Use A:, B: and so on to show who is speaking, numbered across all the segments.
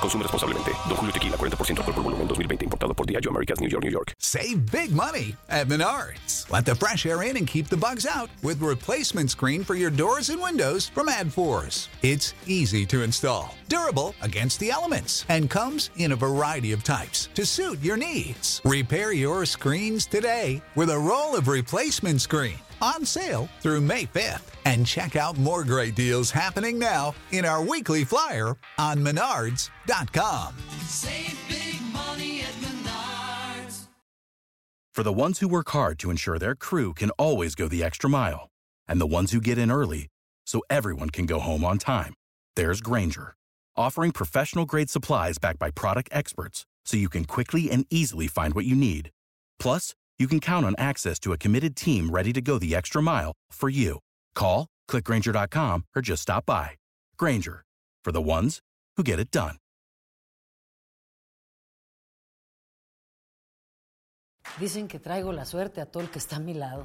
A: Consume responsablemente. Don Julio Tequila, 40% alcohol por volumen, 2020. Importado por Diageo Americas, New York, New York.
B: Save big money at Menards. Let the fresh air in and keep the bugs out with replacement screen for your doors and windows from AdForce. It's easy to install, durable against the elements, and comes in a variety of types to suit your needs. Repair your screens today with a roll of replacement screen on sale through May 5th. And check out more great deals happening now in our weekly flyer on menards.com.
C: Save big money at Menards.
D: For the ones who work hard to ensure their crew can always go the extra mile, and the ones who get in early so everyone can go home on time, there's Granger, offering professional grade supplies backed by product experts so you can quickly and easily find what you need. Plus, you can count on access to a committed team ready to go the extra mile for you. Call, clickgranger.com, or just stop by. Granger, for the ones who get it done.
E: Dicen que traigo la suerte a todo el que está a mi lado.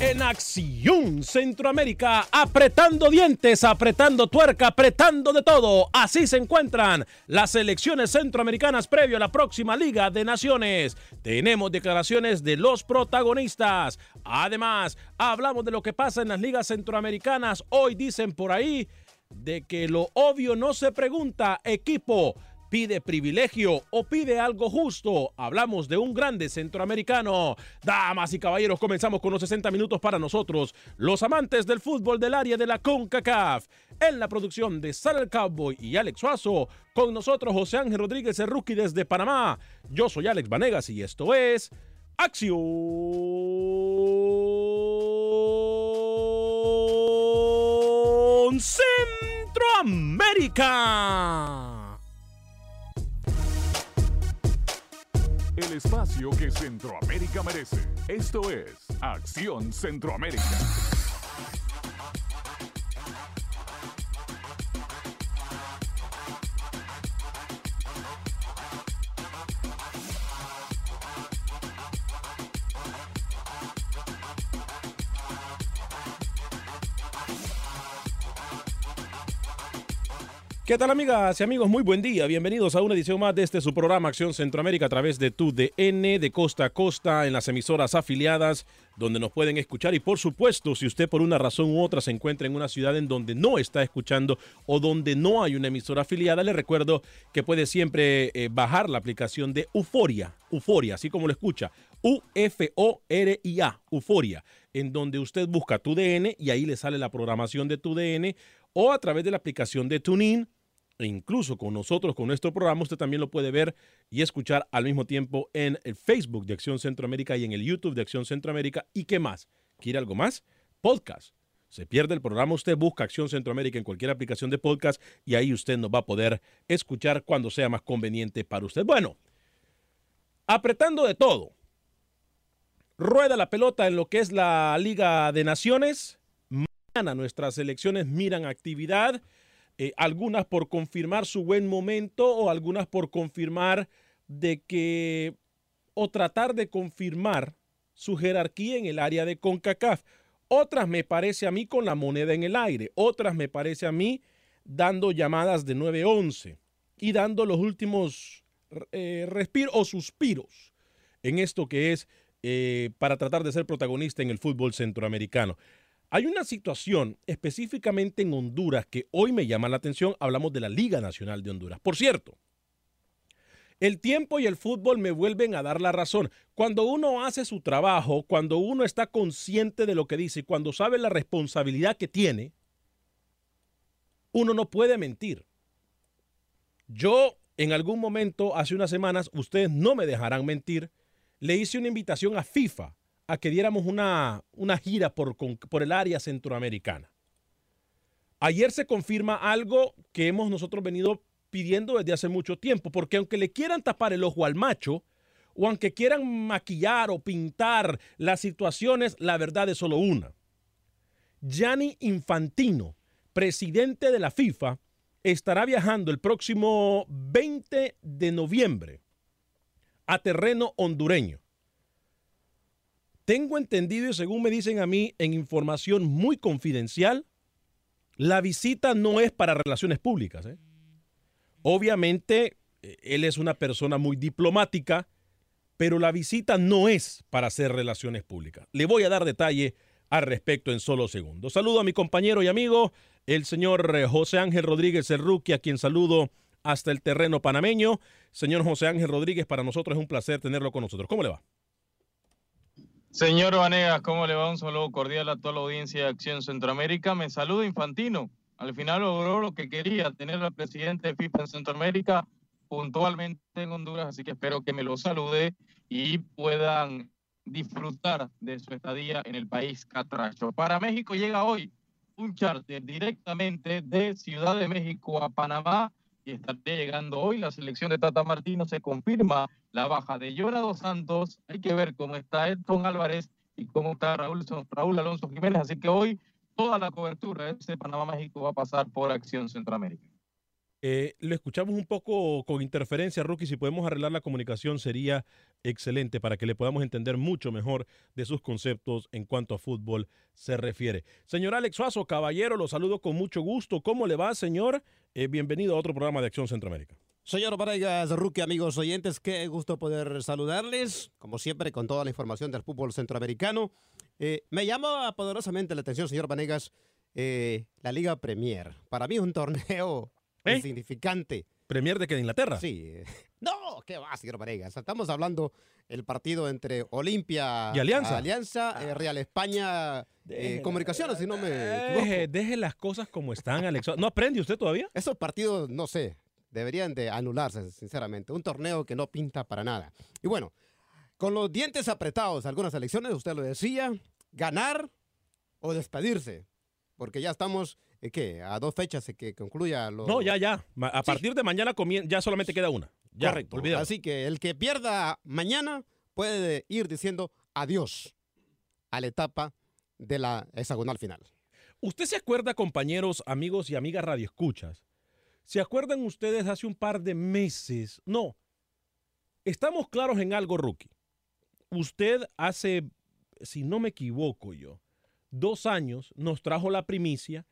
F: En Acción Centroamérica, apretando dientes, apretando tuerca, apretando de todo. Así se encuentran las selecciones centroamericanas previo a la próxima Liga de Naciones. Tenemos declaraciones de los protagonistas. Además, hablamos de lo que pasa en las ligas centroamericanas. Hoy dicen por ahí de que lo obvio no se pregunta, equipo pide privilegio o pide algo justo. Hablamos de un grande centroamericano. Damas y caballeros, comenzamos con los 60 minutos para nosotros, los amantes del fútbol del área de la CONCACAF. En la producción de Sal el Cowboy y Alex Suazo, con nosotros José Ángel Rodríguez, rookie desde Panamá. Yo soy Alex Vanegas y esto es Acción Centroamérica.
G: El espacio que Centroamérica merece. Esto es Acción Centroamérica.
F: ¿Qué tal amigas y amigos? Muy buen día. Bienvenidos a una edición más de este su programa Acción Centroamérica a través de tu DN de costa a costa en las emisoras afiliadas donde nos pueden escuchar y por supuesto si usted por una razón u otra se encuentra en una ciudad en donde no está escuchando o donde no hay una emisora afiliada, le recuerdo que puede siempre eh, bajar la aplicación de Euforia, Euforia, así como lo escucha, U-F-O-R-I-A, Euforia, en donde usted busca tu DN y ahí le sale la programación de tu DN o a través de la aplicación de TuneIn e incluso con nosotros, con nuestro programa, usted también lo puede ver y escuchar al mismo tiempo en el Facebook de Acción Centroamérica y en el YouTube de Acción Centroamérica. ¿Y qué más? ¿Quiere algo más? Podcast. Se pierde el programa, usted busca Acción Centroamérica en cualquier aplicación de podcast y ahí usted nos va a poder escuchar cuando sea más conveniente para usted. Bueno, apretando de todo. Rueda la pelota en lo que es la Liga de Naciones. Mañana nuestras selecciones miran actividad. Eh, algunas por confirmar su buen momento o algunas por confirmar de que o tratar de confirmar su jerarquía en el área de CONCACAF. Otras me parece a mí con la moneda en el aire, otras me parece a mí dando llamadas de 9-11 y dando los últimos eh, respiros o suspiros en esto que es eh, para tratar de ser protagonista en el fútbol centroamericano. Hay una situación específicamente en Honduras que hoy me llama la atención. Hablamos de la Liga Nacional de Honduras. Por cierto, El tiempo y el fútbol me vuelven a dar la razón. Cuando uno hace su trabajo, cuando uno está consciente de lo que dice cuando sabe la responsabilidad que tiene, uno no puede mentir. Yo en algún momento, hace unas semanas, ustedes no me dejarán mentir, le hice una invitación a FIFA a que diéramos una, una gira por, por el área centroamericana. Ayer se confirma algo que hemos nosotros venido pidiendo desde hace mucho tiempo, porque aunque le quieran tapar el ojo al macho, o aunque quieran maquillar o pintar las situaciones, la verdad es solo una. Gianni Infantino, presidente de la FIFA, estará viajando el próximo 20 de noviembre a terreno hondureño. Tengo entendido y según me dicen a mí en información muy confidencial, la visita no es para relaciones públicas. ¿eh? Obviamente, eh, él es una persona muy diplomática, pero la visita no es para hacer relaciones públicas. Le voy a dar detalle al respecto en solo segundos. Saludo a mi compañero y amigo, el señor eh, José Ángel Rodríguez Cerruqui, a quien saludo hasta el terreno panameño. Señor José Ángel Rodríguez, para nosotros es un placer tenerlo con nosotros. ¿Cómo le va?
H: Señor Vanegas, ¿cómo le va? Un saludo cordial a toda la audiencia de Acción Centroamérica. Me saluda Infantino. Al final logró lo que quería, tener al presidente de FIFA en Centroamérica puntualmente en Honduras, así que espero que me lo salude y puedan disfrutar de su estadía en el país catracho. Para México llega hoy un charter directamente de Ciudad de México a Panamá y estaría llegando hoy la selección de Tata Martino. Se confirma la baja de Dos Santos. Hay que ver cómo está Edson Álvarez y cómo está Raúl, Raúl Alonso Jiménez. Así que hoy toda la cobertura de ese Panamá-México va a pasar por Acción Centroamérica.
F: Eh, lo escuchamos un poco con interferencia, Rookie. Si podemos arreglar la comunicación sería excelente para que le podamos entender mucho mejor de sus conceptos en cuanto a fútbol se refiere. Señor Alex Suazo, caballero, lo saludo con mucho gusto. ¿Cómo le va, señor? Eh, bienvenido a otro programa de Acción Centroamérica.
I: Señor Vargas, Rookie, amigos oyentes, qué gusto poder saludarles, como siempre, con toda la información del fútbol centroamericano. Eh, me llama poderosamente la atención, señor Vanegas, la Liga Premier. Para mí es un torneo ¿Eh? insignificante.
F: ¿Premier de que de Inglaterra?
I: Sí. No, ¿qué va, señor Varegas? Estamos hablando el partido entre Olimpia
F: y Alianza.
I: Alianza, eh, Real España, eh, Comunicaciones, si no me
F: deje, deje, las cosas como están, Alex. ¿No aprende usted todavía?
I: Esos partidos, no sé, deberían de anularse, sinceramente. Un torneo que no pinta para nada. Y bueno, con los dientes apretados, algunas elecciones, usted lo decía, ganar o despedirse. Porque ya estamos ¿Qué? A dos fechas que concluya lo...
F: No, ya, ya. A partir de mañana ya solamente queda una. Ya,
I: Correcto. Así que el que pierda mañana puede ir diciendo adiós a la etapa de la hexagonal final.
F: ¿Usted se acuerda, compañeros, amigos y amigas radioescuchas? ¿Se acuerdan ustedes hace un par de meses? No. Estamos claros en algo, Rookie. Usted hace, si no me equivoco yo, dos años nos trajo la primicia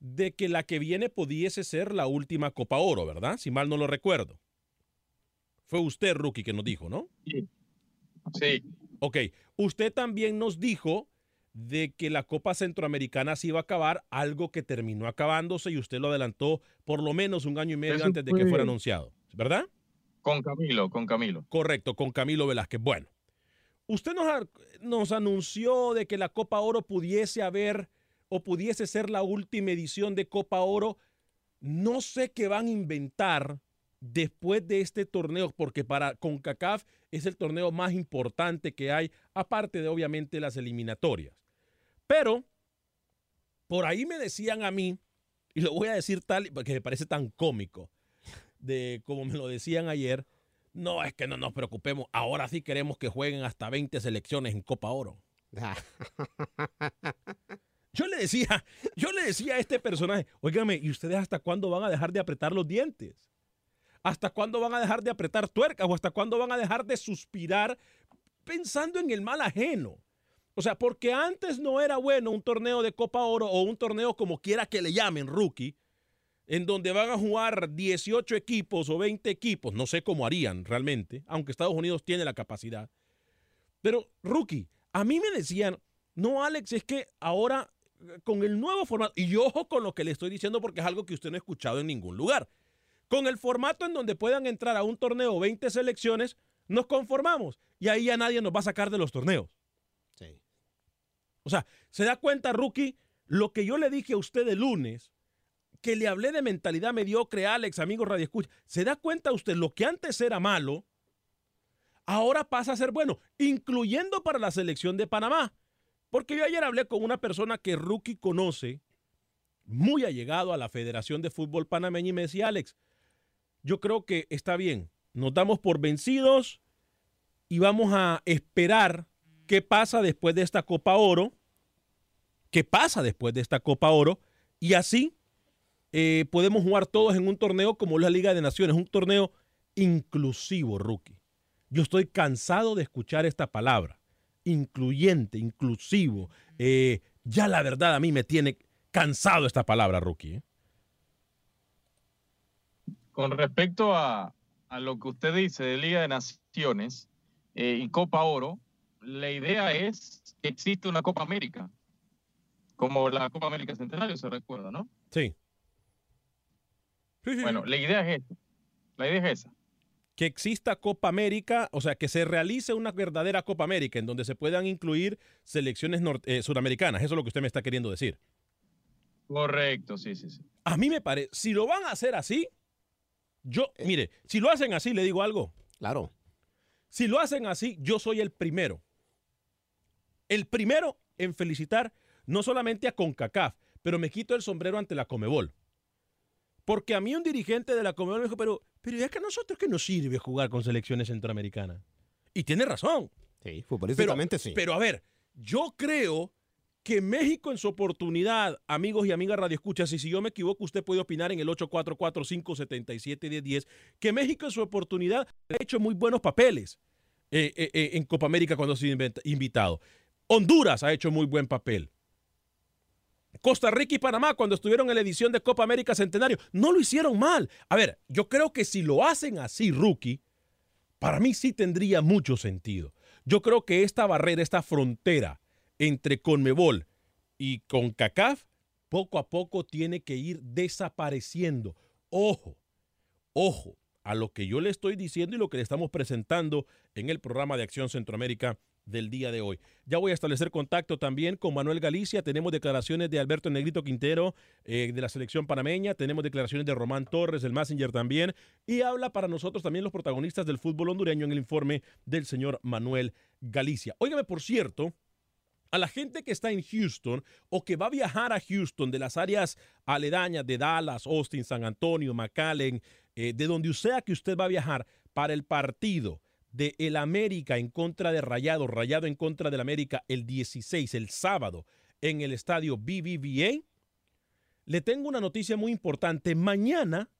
F: de que la que viene pudiese ser la última Copa Oro, ¿verdad? Si mal no lo recuerdo. Fue usted, Rookie, que nos dijo, ¿no?
H: Sí. Sí.
F: Ok. Usted también nos dijo de que la Copa Centroamericana se iba a acabar, algo que terminó acabándose y usted lo adelantó por lo menos un año y medio antes de que fuera anunciado, ¿verdad?
H: Con Camilo, con Camilo.
F: Correcto, con Camilo Velázquez. Bueno, usted nos, nos anunció de que la Copa Oro pudiese haber o pudiese ser la última edición de Copa Oro. No sé qué van a inventar después de este torneo, porque para CONCACAF es el torneo más importante que hay, aparte de obviamente las eliminatorias. Pero por ahí me decían a mí, y lo voy a decir tal, porque me parece tan cómico, de como me lo decían ayer, no es que no nos preocupemos, ahora sí queremos que jueguen hasta 20 selecciones en Copa Oro. Yo le decía, yo le decía a este personaje, óigame, ¿y ustedes hasta cuándo van a dejar de apretar los dientes? ¿Hasta cuándo van a dejar de apretar tuercas o hasta cuándo van a dejar de suspirar pensando en el mal ajeno? O sea, porque antes no era bueno un torneo de Copa Oro o un torneo como quiera que le llamen rookie, en donde van a jugar 18 equipos o 20 equipos, no sé cómo harían realmente, aunque Estados Unidos tiene la capacidad. Pero rookie, a mí me decían, no Alex, es que ahora con el nuevo formato, y ojo con lo que le estoy diciendo porque es algo que usted no ha escuchado en ningún lugar. Con el formato en donde puedan entrar a un torneo 20 selecciones, nos conformamos. Y ahí ya nadie nos va a sacar de los torneos.
I: Sí.
F: O sea, ¿se da cuenta, Rookie? Lo que yo le dije a usted el lunes, que le hablé de mentalidad mediocre, Alex, amigo Radio Escucha. ¿Se da cuenta usted lo que antes era malo? Ahora pasa a ser bueno, incluyendo para la selección de Panamá. Porque yo ayer hablé con una persona que Rookie conoce, muy allegado a la Federación de Fútbol Panameña, y me decía, Alex, yo creo que está bien, nos damos por vencidos y vamos a esperar qué pasa después de esta Copa Oro, qué pasa después de esta Copa Oro, y así eh, podemos jugar todos en un torneo como la Liga de Naciones, un torneo inclusivo, rookie. Yo estoy cansado de escuchar esta palabra, incluyente, inclusivo. Eh, ya la verdad a mí me tiene cansado esta palabra, rookie. ¿eh?
H: Con respecto a, a lo que usted dice de Liga de Naciones eh, y Copa Oro, la idea es que existe una Copa América, como la Copa América Centenario, se recuerda, ¿no?
F: Sí.
H: Bueno, la idea es esa. La idea es esa.
F: Que exista Copa América, o sea, que se realice una verdadera Copa América en donde se puedan incluir selecciones eh, suramericanas. Eso es lo que usted me está queriendo decir.
H: Correcto, sí, sí, sí.
F: A mí me parece, si lo van a hacer así, yo, mire, si lo hacen así, le digo algo.
I: Claro.
F: Si lo hacen así, yo soy el primero. El primero en felicitar no solamente a CONCACAF, pero me quito el sombrero ante la Comebol. Porque a mí un dirigente de la Comebol me dijo, pero, pero es que a nosotros que nos sirve jugar con selecciones centroamericanas. Y tiene razón.
I: Sí, futbolísticamente
F: pero,
I: sí.
F: Pero a ver, yo creo que México en su oportunidad, amigos y amigas Radio Escuchas, y si yo me equivoco, usted puede opinar en el 844-577-1010, que México en su oportunidad ha hecho muy buenos papeles eh, eh, eh, en Copa América cuando ha sido invitado. Honduras ha hecho muy buen papel. Costa Rica y Panamá, cuando estuvieron en la edición de Copa América Centenario, no lo hicieron mal. A ver, yo creo que si lo hacen así, rookie, para mí sí tendría mucho sentido. Yo creo que esta barrera, esta frontera entre Conmebol y CONCACAF, poco a poco tiene que ir desapareciendo. Ojo, ojo a lo que yo le estoy diciendo y lo que le estamos presentando en el programa de Acción Centroamérica del día de hoy. Ya voy a establecer contacto también con Manuel Galicia. Tenemos declaraciones de Alberto Negrito Quintero eh, de la selección panameña. Tenemos declaraciones de Román Torres, el Messenger también. Y habla para nosotros también los protagonistas del fútbol hondureño en el informe del señor Manuel Galicia. Óigame, por cierto, a la gente que está en Houston o que va a viajar a Houston de las áreas aledañas de Dallas, Austin, San Antonio, McAllen, eh, de donde sea que usted va a viajar para el partido de el América en contra de Rayado, Rayado en contra del América el 16, el sábado, en el estadio BBVA, le tengo una noticia muy importante. Mañana,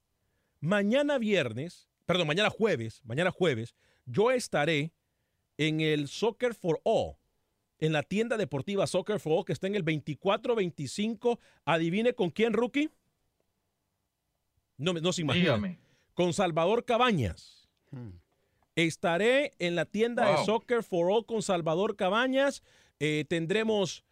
F: mañana viernes, perdón, mañana jueves, mañana jueves, yo estaré en el Soccer for All, en la tienda deportiva Soccer for All, que está en el 2425. Adivine con quién, rookie. No, me- no se imagina.
H: Dígame.
F: Con Salvador Cabañas. Estaré en la tienda de. Soccer for All con Salvador Cabañas. Eh, tendremos,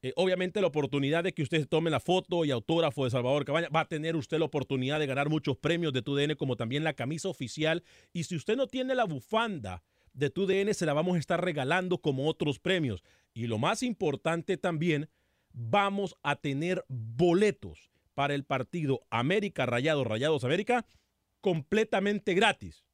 F: eh, obviamente, la oportunidad de que usted tome la foto y autógrafo de Salvador Cabañas. Va a tener usted la oportunidad de ganar muchos premios de TUDN, como también la camisa oficial. Y si usted no tiene la bufanda de TUDN, se la vamos a estar regalando como otros premios. Y lo más importante también, vamos a tener boletos para el partido América Rayados Rayados América completamente gratis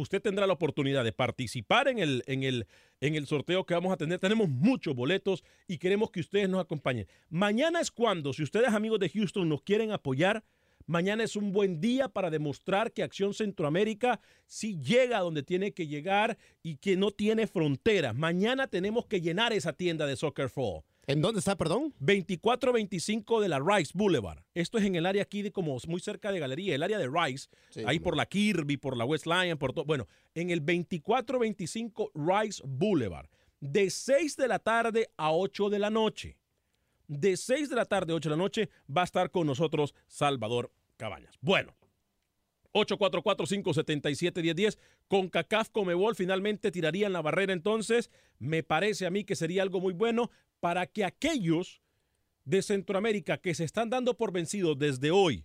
F: usted tendrá la oportunidad de participar en el, en, el, en el sorteo que vamos a tener. Tenemos muchos boletos y queremos que ustedes nos acompañen. Mañana es cuando, si ustedes amigos de Houston nos quieren apoyar, mañana es un buen día para demostrar que Acción Centroamérica sí llega a donde tiene que llegar y que no tiene fronteras. Mañana tenemos que llenar esa tienda de Soccer Fall.
I: ¿En dónde está, perdón?
F: 2425 de la Rice Boulevard. Esto es en el área aquí de como muy cerca de Galería, el área de Rice,
I: Sí,
F: ahí por la Kirby, por la West Lyon, por todo. Bueno, en el 2425 Rice Boulevard, de 6 de la tarde a 8 de la noche. De 6 de la tarde a 8 de la noche va a estar con nosotros Salvador Cabañas. Bueno, 844-577-1010. Con CACAF Comebol finalmente tirarían la barrera entonces. Me parece a mí que sería algo muy bueno para que aquellos de Centroamérica que se están dando por vencidos desde hoy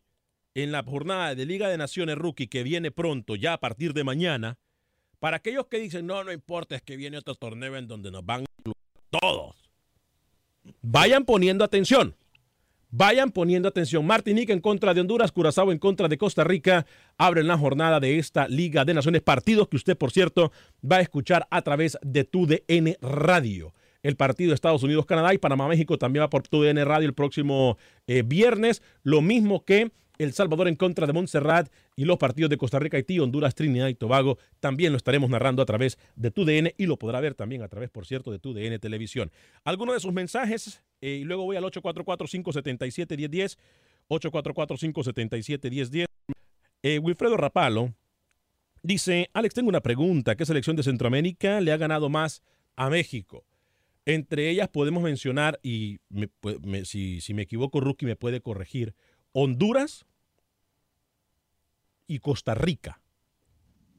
F: en la jornada de Liga de Naciones Rookie que viene pronto, ya a partir de mañana, para aquellos que dicen, no, no importa, es que viene otro torneo en donde nos van todos. Vayan poniendo atención. Vayan poniendo atención. Martinica en contra de Honduras, Curazao en contra de Costa Rica. Abren la jornada de esta Liga de Naciones. Partidos que usted, por cierto, va a escuchar a través de TUDN Radio. El partido de Estados Unidos-Canadá y Panamá-México también va por TUDN Radio el próximo eh, viernes. Lo mismo que el Salvador en contra de Montserrat y los partidos de Costa Rica, Haití, Honduras, Trinidad y Tobago. También lo estaremos narrando a través de TUDN y lo podrá ver también a través, por cierto, de TUDN Televisión. Algunos de sus mensajes eh, y luego voy al 844-577-1010. 844-577-1010. Eh, Wilfredo Rapalo dice, Alex, tengo una pregunta. ¿Qué selección de Centroamérica le ha ganado más a México? Entre ellas podemos mencionar, y me, me, si, si me equivoco, Rookie me puede corregir, Honduras y Costa Rica.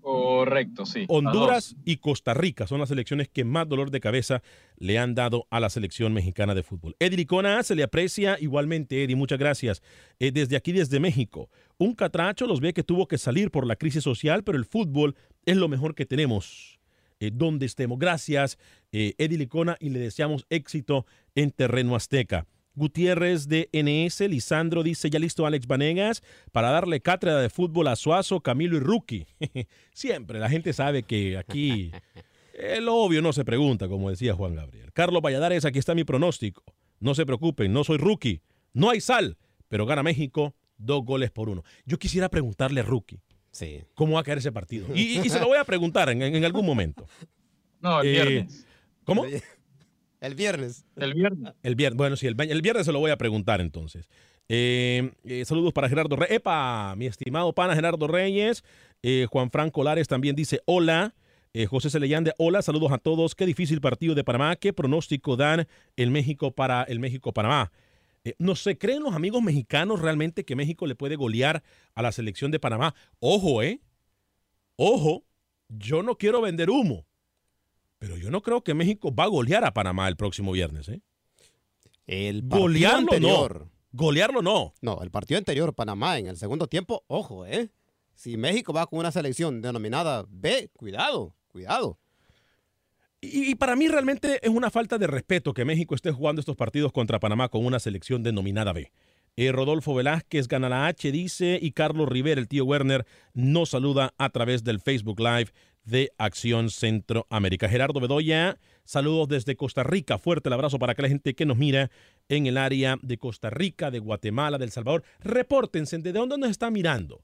H: Correcto, sí.
F: Honduras y Costa Rica son las selecciones que más dolor de cabeza le han dado a la selección mexicana de fútbol. Eddie Licona se le aprecia igualmente, Eddie, muchas gracias. Eh, desde aquí, desde México. Un catracho los ve que tuvo que salir por la crisis social, pero el fútbol es lo mejor que tenemos. Eh, donde estemos. Gracias, eh, Eddie Licona, y le deseamos éxito en terreno azteca. Gutiérrez de NS, Lisandro dice, ya listo Alex Vanegas para darle cátedra de fútbol a Suazo, Camilo y Rookie. Siempre, la gente sabe que aquí el obvio no se pregunta, como decía Juan Gabriel. Carlos Valladares, aquí está mi pronóstico. No se preocupen, no soy rookie. No hay sal, pero gana México dos goles por uno. Yo quisiera preguntarle a Rookie
I: sí.
F: cómo va a caer ese partido. Y, y se lo voy a preguntar en, en algún momento.
H: No, el
F: Eh,
H: viernes.
F: ¿Cómo?
I: El viernes.
H: El viernes.
F: El viernes, bueno, sí, el, el viernes se lo voy a preguntar entonces. Eh, eh, saludos para Gerardo Reyes. ¡Epa! Mi estimado pana Gerardo Reyes. Eh, Juan Franco Lares también dice hola. Eh, José Celellande, hola, saludos a todos. Qué difícil partido de Panamá. ¿Qué pronóstico dan el México para el México-Panamá? Eh, no sé, ¿creen los amigos mexicanos realmente que México le puede golear a la selección de Panamá? Ojo, ¿eh? Ojo, yo no quiero vender humo, pero yo no creo que México va a golear a Panamá el próximo viernes, ¿eh?
I: El partido
F: Golearlo
I: anterior.
F: no. Golearlo no.
I: No, el partido anterior, Panamá, en el segundo tiempo, ojo, ¿eh? Si México va con una selección denominada B, cuidado, cuidado.
F: Y, para mí realmente es una falta de respeto que México esté jugando estos partidos contra Panamá con una selección denominada B. Eh, Rodolfo Velázquez gana la H, dice, y Carlos Rivera, el tío Werner, nos saluda a través del Facebook Live de Acción Centroamérica. Gerardo Bedoya, saludos desde Costa Rica. Fuerte el abrazo para que la gente que nos mira en el área de Costa Rica, de Guatemala, de El Salvador. Repórtense de dónde nos está mirando.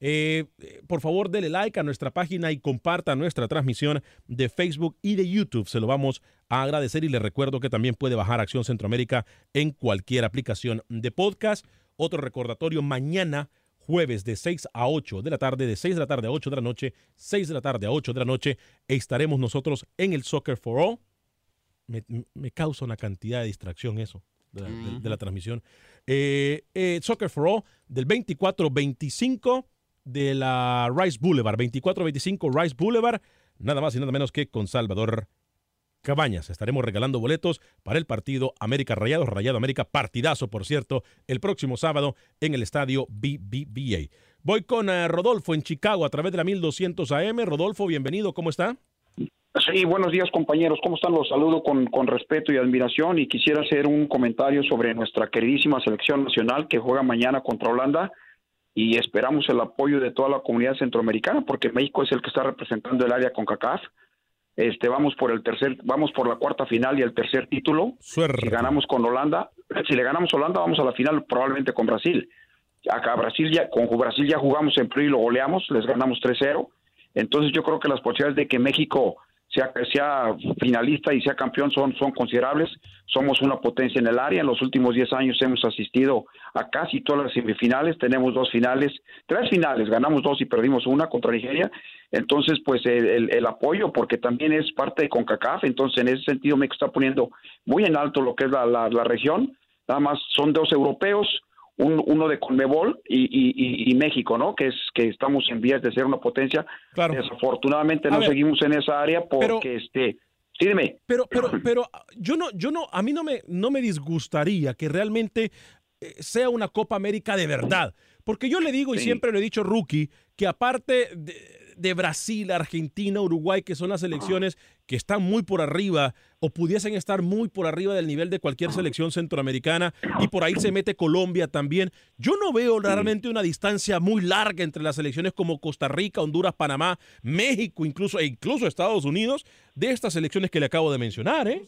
F: Eh, eh, por favor, dele like a nuestra página y comparta nuestra transmisión de Facebook y de YouTube. Se lo vamos a agradecer y le recuerdo que también puede bajar Acción Centroamérica en cualquier aplicación de podcast. Otro recordatorio, mañana jueves de 6 a 8 de la tarde, de 6 de la tarde a 8 de la noche, 6 de la tarde a 8 de la noche, estaremos nosotros en el Soccer for All. Me, me causa una cantidad de distracción eso de la, de- de la transmisión. Eh, eh, Soccer for All del 24-25 de la Rice Boulevard, 24-25 Rice Boulevard, nada más y nada menos que con Salvador Cabañas. Estaremos regalando boletos para el partido América Rayados, Rayado América, partidazo, por cierto, el próximo sábado en el estadio BBVA. Voy con eh, Rodolfo en Chicago a través de la 1200 AM. Rodolfo, bienvenido, ¿cómo está?
J: Sí, buenos días compañeros, ¿cómo están? Los saludo con, con respeto y admiración y quisiera hacer un comentario sobre nuestra queridísima selección nacional que juega mañana contra Holanda y esperamos el apoyo de toda la comunidad centroamericana porque México es el que está representando el área con CACAF. Este, vamos por el tercer, vamos por la cuarta final y el tercer título. Si ganamos con Holanda, si le ganamos a Holanda, vamos a la final probablemente con Brasil. Acá Brasil ya, con Brasil ya jugamos en Perú y lo goleamos, les ganamos 3-0. Entonces yo creo que las posibilidades de que México sea, sea finalista y sea campeón son, son considerables. Somos una potencia en el área. En los últimos 10 años hemos asistido a casi todas las semifinales. Tenemos dos finales, tres finales. Ganamos dos y perdimos una contra Nigeria. Entonces, pues el, apoyo, porque también es parte de CONCACAF. Entonces, en ese sentido, México está poniendo muy en alto lo que es la, la región. Nada más son dos europeos, un- uno de Conmebol y, y, y- México, ¿no? Que es que estamos en vías de ser una potencia. Desafortunadamente
F: A
J: no
F: ver,
J: seguimos en esa área porque este, sí, dime.
F: Pero, pero, pero yo no, yo no, a mí no me, no me disgustaría que realmente eh, sea una Copa América de verdad. Porque yo le digo, y
J: Sí.
F: siempre lo he dicho, Rookie, que aparte de, de Brasil, Argentina, Uruguay, que son las selecciones que están muy por arriba o pudiesen estar muy por arriba del nivel de cualquier selección centroamericana, y por ahí se mete Colombia también, yo no veo realmente una distancia muy larga entre las selecciones como Costa Rica, Honduras, Panamá, México, incluso, e incluso Estados Unidos, de estas selecciones que le acabo de mencionar, ¿eh?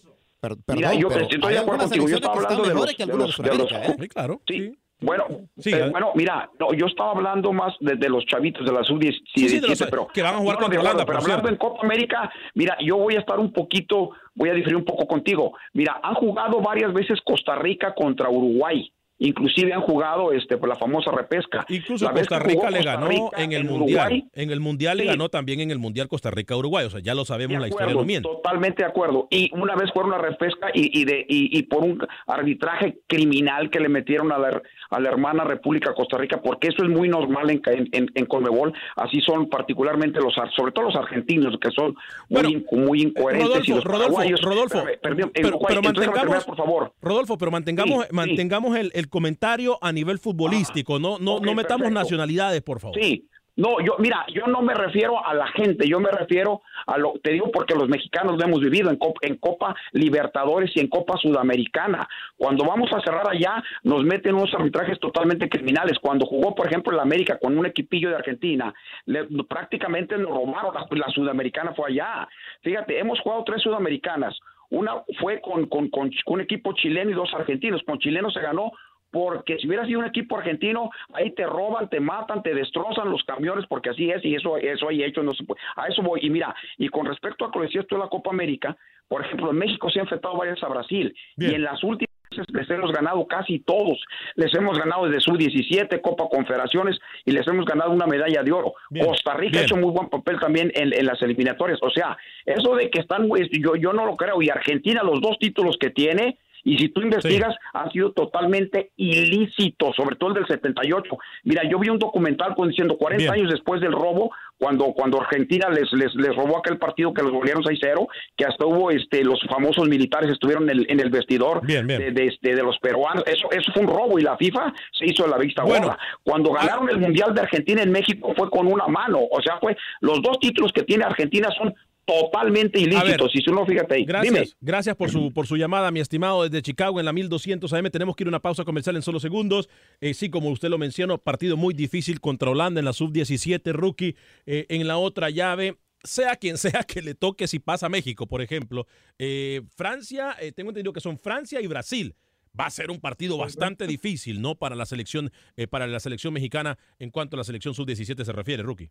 J: Mira, yo estoy de acuerdo contigo. Yo estaba hablando de los, de los- de los-
F: Sí, claro.
J: Sí. Bueno,
F: Sí,
J: eh, bueno, mira, no, yo estaba hablando más de, de los chavitos de la sub-17,
F: Sí, sí,
J: pero
F: que van a jugar
J: no,
F: contra Holanda,
J: Pero hablando en Copa América, mira, yo voy a estar un poquito, voy a diferir un poco contigo. Mira, han jugado varias veces Costa Rica contra Uruguay. Inclusive han jugado este por la famosa repesca.
F: Incluso
J: La
F: Costa Rica le ganó
J: Rica
F: en el
J: en
F: Mundial.
J: Uruguay,
F: en el Mundial le ganó también en el Mundial Costa Rica-Uruguay. O sea, ya lo sabemos la historia no miente.
J: Totalmente de acuerdo. Y una vez fueron a refresca y, y, de, y, y por un arbitraje criminal que le metieron a la, a la hermana República Costa Rica, porque eso es muy normal en, en, en, Conmebol. Así son particularmente los, sobre todo los argentinos, que son muy, in- muy incoherentes. y
F: Rodolfo,
J: los
F: Rodolfo, Rodolfo,
J: perdón,
F: pero,
J: eh,
F: pero
J: déjame
F: mantengamos,
J: terminar, por favor.
F: Rodolfo, pero mantengamos,
J: Sí, sí.
F: mantengamos el, el comentario a nivel futbolístico, no, no,
J: ok,
F: no metamos
J: perfecto.
F: nacionalidades, por favor.
J: Sí, no, yo, mira, yo no me refiero a la gente, yo me refiero a lo, te digo porque los mexicanos lo hemos vivido en Copa, en Copa Libertadores y en Copa Sudamericana. Cuando vamos a cerrar allá, nos meten unos arbitrajes totalmente criminales. Cuando jugó, por ejemplo, el América con un equipillo de Argentina, le- prácticamente nos robaron, la, Sudamericana fue allá. Fíjate, hemos jugado tres Sudamericanas. Una fue con, con, con un equipo chileno y dos argentinos. Con chilenos se ganó porque si hubiera sido un equipo argentino, ahí te roban, te matan, te destrozan los camiones, porque así es, y eso, eso hay hecho, no se puede. A eso voy. Y mira, y con respecto a lo que decías tú de la Copa América, por ejemplo, en México se ha enfrentado varias a Brasil, y en las últimas veces les hemos ganado casi todos. Les hemos ganado desde sub-17, Copa Confederaciones, y les hemos ganado una medalla de oro. Costa Rica ha hecho muy buen papel también en, en las eliminatorias. O sea, eso de que están, pues, yo, yo no lo creo. Y Argentina, los dos títulos que tiene, y si tú investigas, han sido totalmente ilícitos, sobre todo el del 78. Mira, yo vi un documental con diciendo 40
F: Bien.
J: años después del robo, cuando, cuando Argentina les, les, les robó aquel partido que los volvieron 6-0, que hasta hubo este, los famosos militares estuvieron en el, en el vestidor
F: Bien, bien.
J: De, de, este, de los peruanos. Eso, eso fue un robo y la FIFA se hizo de la vista
F: Bueno.
J: gorda. Cuando ganaron el Mundial de Argentina en México fue con una mano. O sea, fue los dos títulos que tiene Argentina son totalmente ilícitos. Y si uno, fíjate ahí.
F: Gracias,
J: Dime.
F: gracias por su, por su llamada, mi estimado, desde Chicago en la 1200 AM. Tenemos que ir a una pausa comercial en solo segundos. Eh, sí, como usted lo mencionó, partido muy difícil contra Holanda en la sub-17, rookie. Eh, en la otra llave, sea quien sea que le toque, si pasa México, por ejemplo. Eh, Francia, tengo entendido que son Francia y Brasil. Va a ser un partido bastante difícil, ¿no? Para la selección, eh, para la selección mexicana en cuanto a la selección sub-17 se refiere, rookie.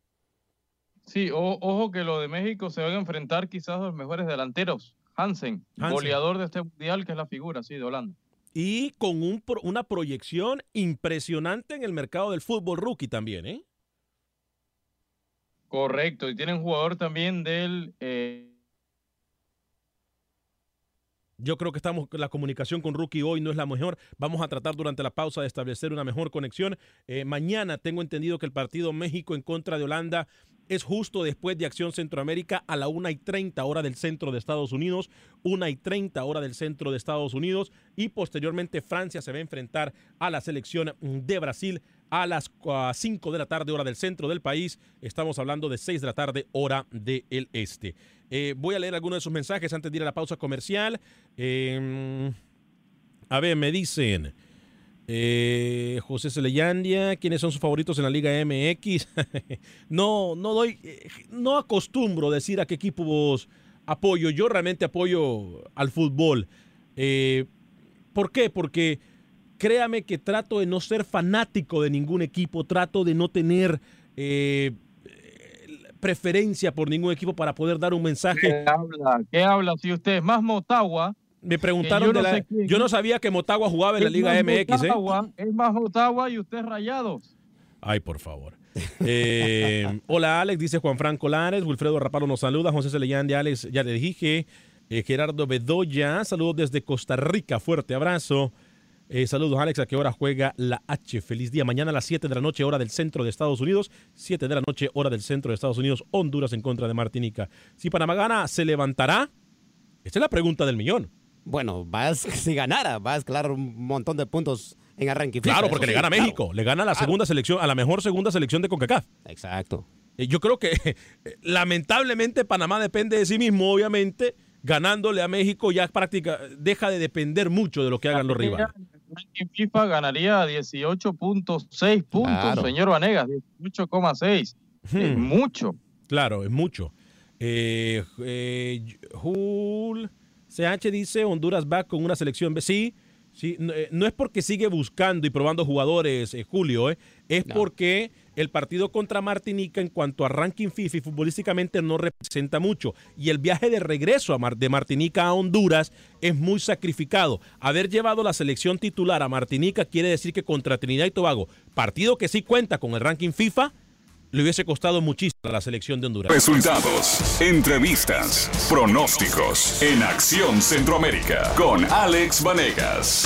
H: Sí, o- ojo que lo de México se van a enfrentar quizás a los mejores delanteros. Hansen,
F: Hansen.
H: goleador de este mundial, que es la figura, sí, de Holanda.
F: Y con un una proyección impresionante en el mercado del fútbol rookie también, ¿eh?
H: Correcto, y tienen jugador también del... eh,
F: Yo creo que estamos, la comunicación con Rookie hoy no es la mejor. Vamos a tratar durante la pausa de establecer una mejor conexión. Eh, mañana tengo entendido que el partido México en contra de Holanda es justo después de Acción Centroamérica a la 1 y 30 hora del centro de Estados Unidos, 1 y 30 hora del centro de Estados Unidos y posteriormente Francia se va a enfrentar a la selección de Brasil a las 5 de la tarde hora del centro del país. Estamos hablando de 6 de la tarde hora del este. Eh, voy a leer algunos de sus mensajes antes de ir a la pausa comercial. Eh, a ver, me dicen... Eh, José Celeyandia, ¿quiénes son sus favoritos en la Liga MX? no, no doy, eh, no acostumbro decir a qué equipos apoyo. Yo realmente apoyo al fútbol. Eh, ¿Por qué? Porque créame que trato de no ser fanático de ningún equipo, trato de no tener eh, preferencia por ningún equipo para poder dar un mensaje.
H: ¿Qué habla? ¿Qué habla? Si usted es más Motagua...
F: Me preguntaron,
H: yo no
F: de la-
H: sé quién-
F: yo no sabía que Motagua jugaba en la Liga MX. ¿eh?
H: Motagua, Es más Motagua y usted Rayados.
F: Ay, por favor. Eh, hola, Alex, dice Juan Franco Lares. Wilfredo Raparo nos saluda. José Celellán de Alex, ya le dije. Eh, Gerardo Bedoya, saludos desde Costa Rica. Fuerte abrazo. Eh, saludos, Alex. ¿A qué hora juega la H? Feliz día. Mañana a las 7 de la noche, hora del centro de Estados Unidos. 7 de la noche, hora del centro de Estados Unidos. Honduras en contra de Martinica. Si Panamá gana, ¿se levantará? Esta es la pregunta del millón.
I: Bueno, vas, si ganara, va a escalar un montón de puntos en arranque. FIFA,
F: Claro, porque le gana a
I: claro.
F: México, le gana a la
I: Claro.
F: segunda selección, a la mejor segunda selección de CONCACAF.
I: Exacto.
F: Eh, Yo creo que eh, lamentablemente Panamá depende de sí mismo, obviamente, ganándole a México ya práctica, deja de depender mucho de lo que hagan los rivales.
H: FIFA ganaría 18.6 puntos,
F: Claro.
H: señor Vanegas, 18,6. Es
F: Hmm.
H: mucho.
F: Claro, es mucho. Eh, eh, Jul CH dice Honduras va con una selección. B. Sí, sí no, eh, no es porque sigue buscando y probando jugadores, eh, Julio, eh, es porque el partido contra Martinica en cuanto a ranking FIFA y futbolísticamente no representa mucho. Y el viaje de regreso a Mar- de Martinica a Honduras es muy sacrificado. Haber llevado la selección titular a Martinica quiere decir que contra Trinidad y Tobago, partido que sí cuenta con el ranking FIFA, le hubiese costado muchísimo a la selección de Honduras.
G: Resultados, entrevistas, pronósticos en Acción Centroamérica con Alex Vanegas.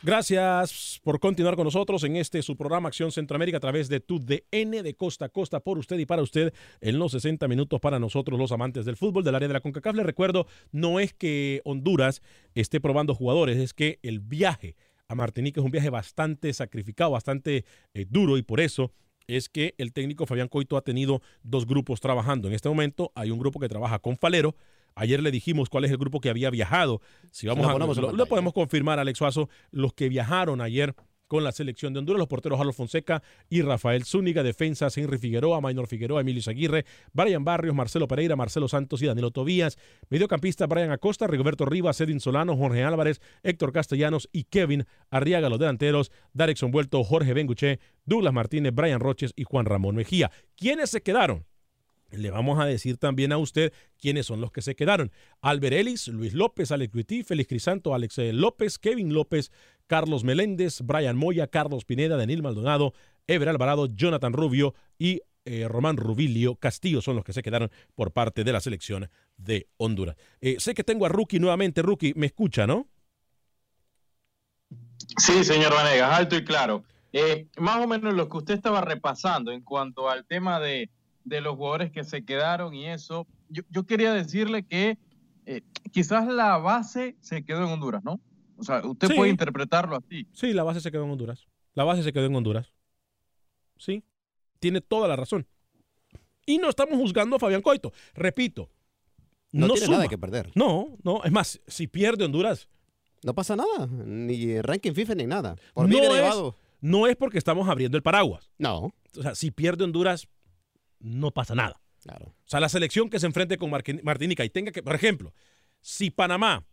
F: Gracias por continuar con nosotros en este su programa Acción Centroamérica a través de tu DN de costa a costa por usted y para usted en los 60 minutos para nosotros los amantes del fútbol del área de la CONCACAF. Les recuerdo, no es que Honduras esté probando jugadores, es que el viaje a Martinica es un viaje bastante sacrificado, bastante eh, duro y por eso es que el técnico Fabián Coito ha tenido dos grupos trabajando. En este momento hay un grupo que trabaja con Falero. Ayer le dijimos cuál es el grupo que había viajado. Si vamos
I: Lo
F: a, lo- lo podemos confirmar, Alex Suazo, los que viajaron ayer con la selección de Honduras, los porteros Carlos Fonseca y Rafael Zúñiga, defensas Henry Figueroa, Maynor Figueroa, Emilio Aguirre, Brian Barrios, Marcelo Pereira, Marcelo Santos y Danilo Tobías, mediocampista Brian Acosta, Rigoberto Rivas, Edwin Solano, Jorge Álvarez, Héctor Castellanos y Kevin Arriaga, los delanteros, Darekson Vuelto, Jorge Benguche, Douglas Martínez, Brian Roches y Juan Ramón Mejía. ¿Quiénes se quedaron? Le vamos a decir también a usted quiénes son los que se quedaron. Albert Ellis, Luis López, Alex Guití, Félix Crisanto, Alex eh, López, Kevin López, Carlos Meléndez, Brian Moya, Carlos Pineda, Daniel Maldonado, Ever Alvarado, Jonathan Rubio y eh, Román Rubilio Castillo son los que se quedaron por parte de la selección de Honduras. Eh, sé que tengo a Rookie nuevamente. Rookie, me escucha, ¿no?
H: Sí, señor Vanegas, alto y claro. Más o menos lo que usted estaba repasando en cuanto al tema de, de los jugadores que se quedaron y eso, yo, yo quería decirle que eh, quizás la base se quedó en Honduras, ¿no? O sea, usted
F: Sí.
H: puede interpretarlo así.
F: Sí, la base se quedó en Honduras. La base se quedó en Honduras. Sí, tiene toda la razón. Y no estamos juzgando a Fabián Coito. Repito,
I: No
F: no,
I: tiene
F: suma.
I: nada que perder.
F: No, no. Es más, si pierde Honduras,
I: No pasa nada, ni ranking FIFA ni nada. Por mí
F: no es, no es porque estamos abriendo el paraguas.
I: No.
F: O sea, si pierde Honduras, no pasa nada.
I: Claro.
F: O sea, la selección que se enfrente con Martinica y tenga que, por ejemplo, si Panamá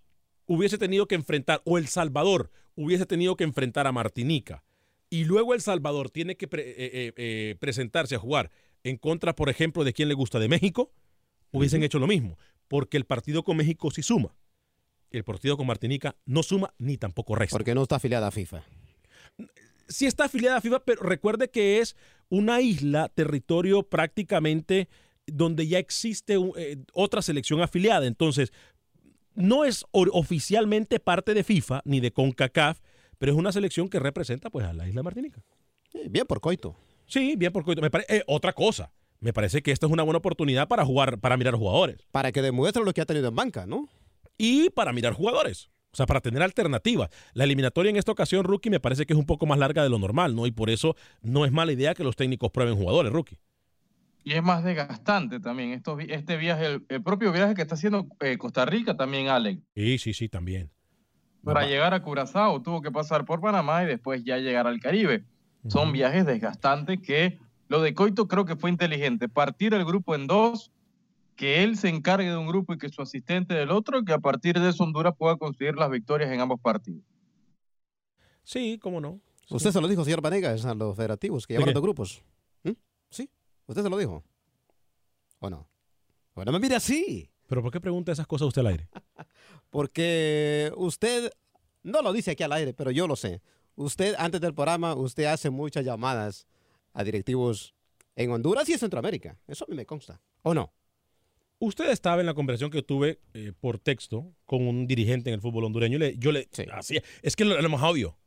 F: hubiese tenido que enfrentar, o El Salvador hubiese tenido que enfrentar a Martinica, y luego El Salvador tiene que pre- eh, eh, eh, presentarse a jugar en contra, por ejemplo, de quien le gusta de México, hubiesen hecho lo mismo, porque el partido con México sí suma. El partido con Martinica no suma ni tampoco resta.
I: Porque no está afiliada a FIFA.
F: Sí está afiliada a FIFA, pero recuerde que es una isla, territorio prácticamente donde ya existe eh, otra selección afiliada. Entonces, no es oficialmente parte de FIFA ni de CONCACAF, pero es una selección que representa pues a la isla Martinica.
I: Bien por Coito.
F: Sí, bien por Coito. Me eh, otra cosa, me parece que esta es una buena oportunidad para jugar, para mirar jugadores.
I: Para que demuestre lo que ha tenido en banca, ¿no?
F: y para mirar jugadores. O sea, para tener alternativas. La eliminatoria en esta ocasión, rookie, me parece que es un poco más larga de lo normal, ¿no? Y por eso no es mala idea que los técnicos prueben jugadores, rookie.
H: Y es más desgastante también estos, este viaje, el, el propio viaje que está haciendo eh, Costa Rica también, Alex.
F: Sí, sí, sí, también.
H: Para llegar a Curazao tuvo que pasar por Panamá y después ya llegar al Caribe. Son viajes desgastantes que lo de Coito creo que fue inteligente. Partir el grupo en dos, que él se encargue de un grupo y que su asistente del otro, que a partir de eso Honduras pueda conseguir las victorias en ambos partidos.
F: Sí, cómo no.
I: Usted se lo dijo, señor Vanegas, a los federativos que
F: ¿De
I: llevaron dos grupos. ¿Mm? Sí, usted se lo dijo. ¿O no? Bueno, me mire así.
F: ¿Pero por qué pregunta esas cosas usted al aire?
I: Porque usted no lo dice aquí al aire, pero yo lo sé. Usted, antes del programa, usted hace muchas llamadas a directivos en Honduras y en Centroamérica. Eso a mí me consta. ¿O no?
F: Usted estaba en la conversación que tuve eh, por texto con un dirigente en el fútbol hondureño. y le- yo le hacía, es que lo, lo más obvio.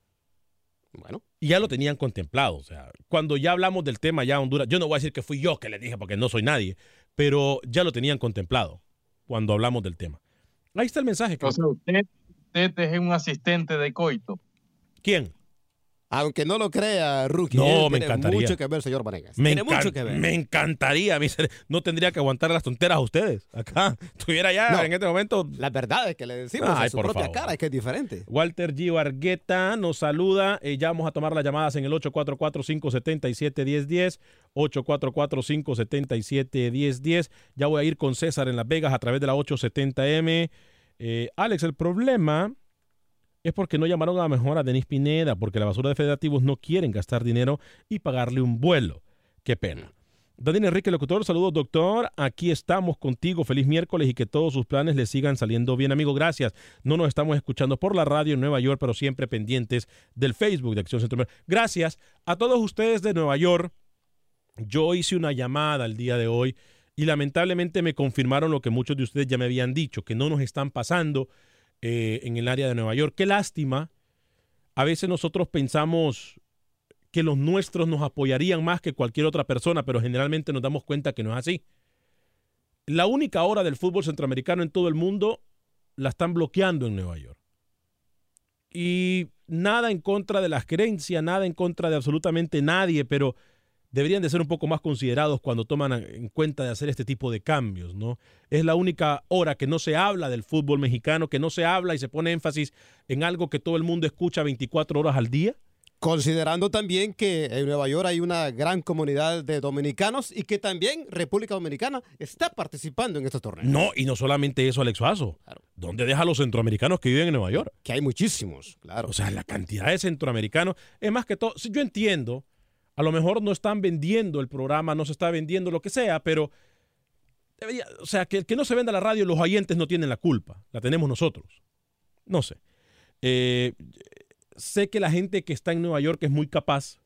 I: Bueno.
F: Y ya lo tenían contemplado. O sea, cuando ya hablamos del tema ya Honduras, yo no voy a decir que fui yo que le dije porque no soy nadie, pero ya lo tenían contemplado cuando hablamos del tema. Ahí está el mensaje. que-
H: O sea, usted, Tete es un asistente de Coito.
F: ¿Quién?
I: Aunque no lo crea, Rookie.
F: No, me
I: tiene
F: encantaría.
I: mucho que ver, señor Vanegas.
F: Me,
I: tiene mucho que ver.
F: me encantaría. a mí se- No tendría que aguantar las tonteras a ustedes. Acá. Estuviera ya
I: No.
F: en este momento.
I: La verdad es que le decimos
F: Ay,
I: a su
F: por
I: propia
F: favor.
I: cara, es que es diferente.
F: Walter Gio Argueta nos saluda. Eh, ya vamos a tomar las llamadas en el 844-577-1010. 844-577-1010. Ya voy a ir con César en Las Vegas a través de la 870M. Eh, Alex, el problema es porque no llamaron a mejor a Denis Pineda, porque la basura de federativos no quieren gastar dinero y pagarle un vuelo. Qué pena. Daniel Enrique, locutor, saludos doctor, aquí estamos contigo, feliz miércoles y que todos sus planes le sigan saliendo bien, amigo, gracias. No nos estamos escuchando por la radio en Nueva York, pero siempre pendientes del Facebook de Acción Centroamérica. Gracias a todos ustedes de Nueva York. Yo hice una llamada el día de hoy y lamentablemente me confirmaron lo que muchos de ustedes ya me habían dicho, que no nos están pasando eh, en el área de Nueva York. Qué lástima. A veces nosotros pensamos que los nuestros nos apoyarían más que cualquier otra persona, pero generalmente nos damos cuenta que no es así. La única hora del fútbol centroamericano en todo el mundo la están bloqueando en Nueva York. Y nada en contra de las creencias, nada en contra de absolutamente nadie, pero deberían de ser un poco más considerados cuando toman en cuenta de hacer este tipo de cambios, ¿no? Es la única hora que no se habla del fútbol mexicano, que no se habla y se pone énfasis en algo que todo el mundo escucha 24 horas al día.
I: Considerando también que en Nueva York hay una gran comunidad de dominicanos y que también República Dominicana está participando en estos torneos.
F: No, y no solamente eso, Alex Suazo. ¿Dónde deja a los centroamericanos que viven en Nueva York?
I: Que hay muchísimos, claro.
F: O sea, la cantidad de centroamericanos. Es más que todo, yo entiendo, a lo mejor no están vendiendo el programa, no se está vendiendo lo que sea, pero o sea, que, que no se venda la radio, los oyentes no tienen la culpa, la tenemos nosotros. No sé. Eh, sé que la gente que está en Nueva York es muy capaz,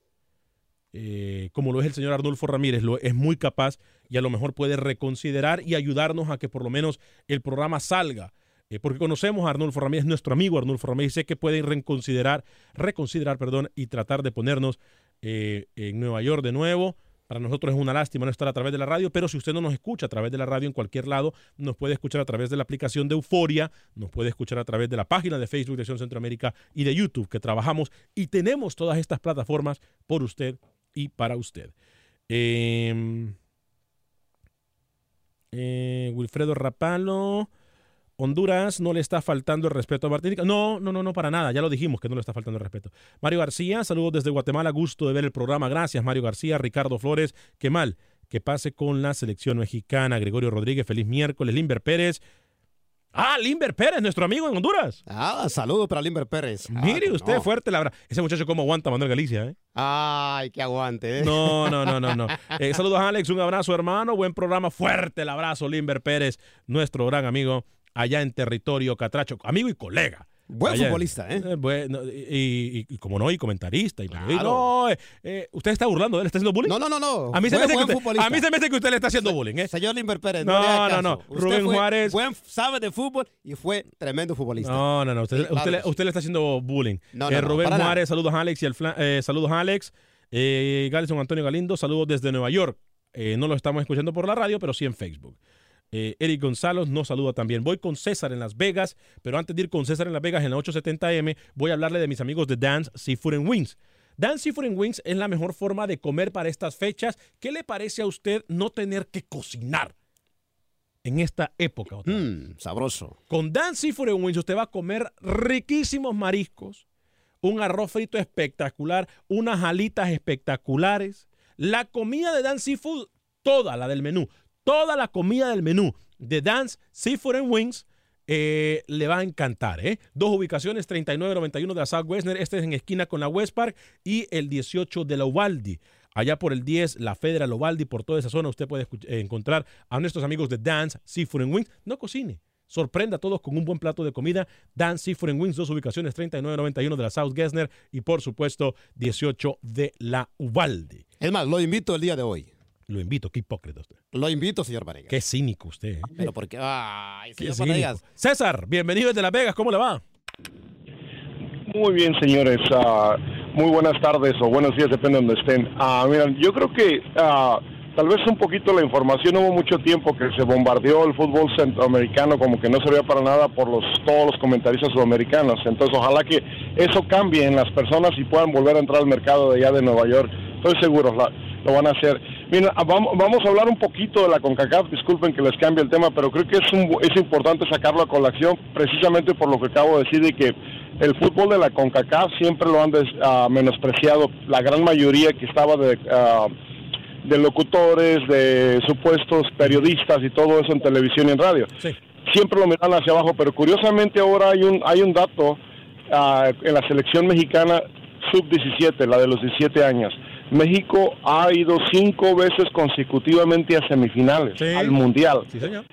F: eh, como lo es el señor Arnulfo Ramírez, lo, es muy capaz y a lo mejor puede reconsiderar y ayudarnos a que por lo menos el programa salga. Eh, porque conocemos a Arnulfo Ramírez, nuestro amigo Arnulfo Ramírez, sé que pueden reconsiderar, reconsiderar, perdón, y tratar de ponernos eh, en Nueva York de nuevo. Para nosotros es una lástima no estar a través de la radio, pero si usted no nos escucha a través de la radio en cualquier lado, nos puede escuchar a través de la aplicación de Euforia, nos puede escuchar a través de la página de Facebook de Acción Centroamérica y de YouTube que trabajamos y tenemos todas estas plataformas por usted y para usted. Eh, eh, Wilfredo Rapalo. Honduras no le está faltando el respeto a Martinica. No, no, no, no, para nada. Ya lo dijimos que no le está faltando el respeto. Mario García, saludos desde Guatemala. Gusto de ver el programa. Gracias, Mario García. Ricardo Flores, qué mal. Que pase con la selección mexicana. Gregorio Rodríguez, feliz miércoles. Limber Pérez. Ah, Limber Pérez, nuestro amigo en Honduras.
I: Ah, saludos para Limber Pérez.
F: Mire
I: Ah,
F: usted,
I: no.
F: fuerte la verdad. Ese muchacho cómo aguanta Manuel Galicia, ¿eh?
I: Ay, que aguante. ¿eh?
F: No, no, no, no, no. Eh, saludos, Alex. Un abrazo, hermano. Buen programa. Fuerte el abrazo, Limber Pérez, nuestro gran amigo allá en territorio Catracho. Amigo y colega.
I: Buen
F: Allá
I: futbolista, ¿eh?
F: Eh, bueno, y, y- y como no, y comentarista. Y.
I: Claro.
F: No, eh, eh, ¿Usted está burlando de él? ¿Está haciendo bullying?
I: No, no, no, no.
F: A mí se me hace que usted,
I: futbolista.
F: a mí se me hace que usted le está haciendo bullying, ¿eh?
I: Señor Limber Pérez, no,
F: No,
I: le haga
F: no,
I: caso.
F: no.
I: Usted
F: Rubén
I: fue
F: Juárez-
I: Buen, sabe de fútbol y fue tremendo futbolista.
F: No, no, no. Usted, le, usted está haciendo bullying.
I: No,
F: Eh,
I: no,
F: Rubén
I: nada.
F: Juárez, saludos a Alex y al fla- eh, saludos a Alex. Galison Antonio Galindo, saludos desde Nueva York. No lo estamos escuchando por la radio, pero sí en Facebook. Eh, Eric González nos saluda también. Voy con César en Las Vegas, pero antes de ir con César en Las Vegas en la 870M, voy a hablarle de mis amigos de Dance Seafood and Wings. Dance Seafood and Wings es la mejor forma de comer para estas fechas. ¿Qué le parece a usted no tener que cocinar en esta época?
I: Mm, sabroso.
F: Con Dan Seafood and Wings usted va a comer riquísimos mariscos, un arroz frito espectacular, unas alitas espectaculares. La comida de Dan Seafood, toda la del menú, toda la comida del menú de Dan's Seafood and Wings eh, le va a encantar. ¿eh? Dos ubicaciones, 3991 de la South Westner, este es en esquina con la West Park y el 18 de la Ubaldi. Allá por el 10, la Federal Ubaldi, por toda esa zona, usted puede eh, encontrar a nuestros amigos de Dance Seafood Wings. No cocine. Sorprenda a todos con un buen plato de comida. Dance Seafood Wings, dos ubicaciones, 3991 de la South Gessner y por supuesto 18 de la Ubaldi.
I: Es más, lo invito el día de hoy.
F: Lo invito, qué hipócrita usted.
I: Lo invito, señor Vanegas.
F: Qué cínico usted. ¿eh?
I: Pero porque, ay,
F: Qué
I: señor
F: cínico.
I: Vanegas.
F: César, bienvenido desde Las Vegas, ¿cómo le va?
K: Muy bien, señores. Ah, muy buenas tardes o buenos días, depende de donde estén. Ah, miren, yo creo que ah, tal vez un poquito la información, hubo mucho tiempo que se bombardeó el fútbol centroamericano como que no servía para nada por los todos los comentaristas sudamericanos. Entonces, ojalá que eso cambie en las personas y puedan volver a entrar al mercado de allá de Nueva York. Estoy seguro, la- lo van a hacer. Mira, vamos, vamos a hablar un poquito de la CONCACAF, disculpen que les cambie el tema, pero creo que es, un, es importante sacarlo a colación precisamente por lo que acabo de decir de que el fútbol de la CONCACAF siempre lo han des- ah, menospreciado, la gran mayoría que estaba de... ah, de locutores, de supuestos periodistas y todo eso en televisión y en radio. Siempre lo miran hacia abajo, pero curiosamente ahora hay un hay un dato ah, en la selección mexicana sub-17, la de los 17 años. México ha ido cinco veces consecutivamente a semifinales, al Mundial.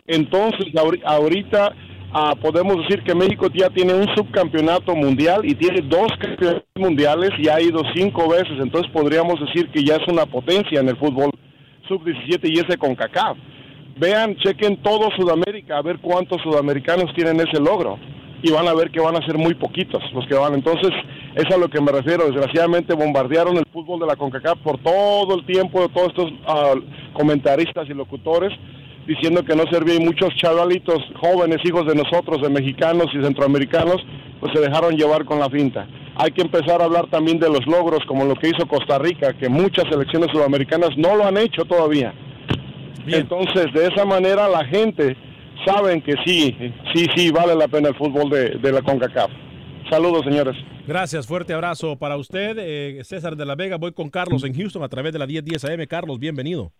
K: Entonces, ahori- ahorita ah, podemos decir que México ya tiene un subcampeonato mundial y tiene dos campeonatos mundiales y ha ido cinco veces. Entonces, podríamos decir que ya es una potencia en el fútbol sub-17 y ese con CACAF. Vean, chequen todo Sudamérica a ver cuántos sudamericanos tienen ese logro y van a ver que van a ser muy poquitos los que van. Entonces, es a lo que me refiero. Desgraciadamente bombardearon el fútbol de la CONCACAF por todo el tiempo de todos estos ah, comentaristas y locutores diciendo que no servía y muchos chavalitos jóvenes, hijos de nosotros, de mexicanos y centroamericanos, pues se dejaron llevar con la finta. Hay que empezar a hablar también de los logros, como lo que hizo Costa Rica, que muchas selecciones sudamericanas no lo han hecho todavía. Entonces, de esa manera la gente saben que sí, sí, sí, vale la pena el fútbol de, de la CONCACAF. Saludos, señores.
F: Gracias, fuerte abrazo para usted. eh, César de la Vega, voy con Carlos en Houston a través de la 1010 AM. Carlos, bienvenido.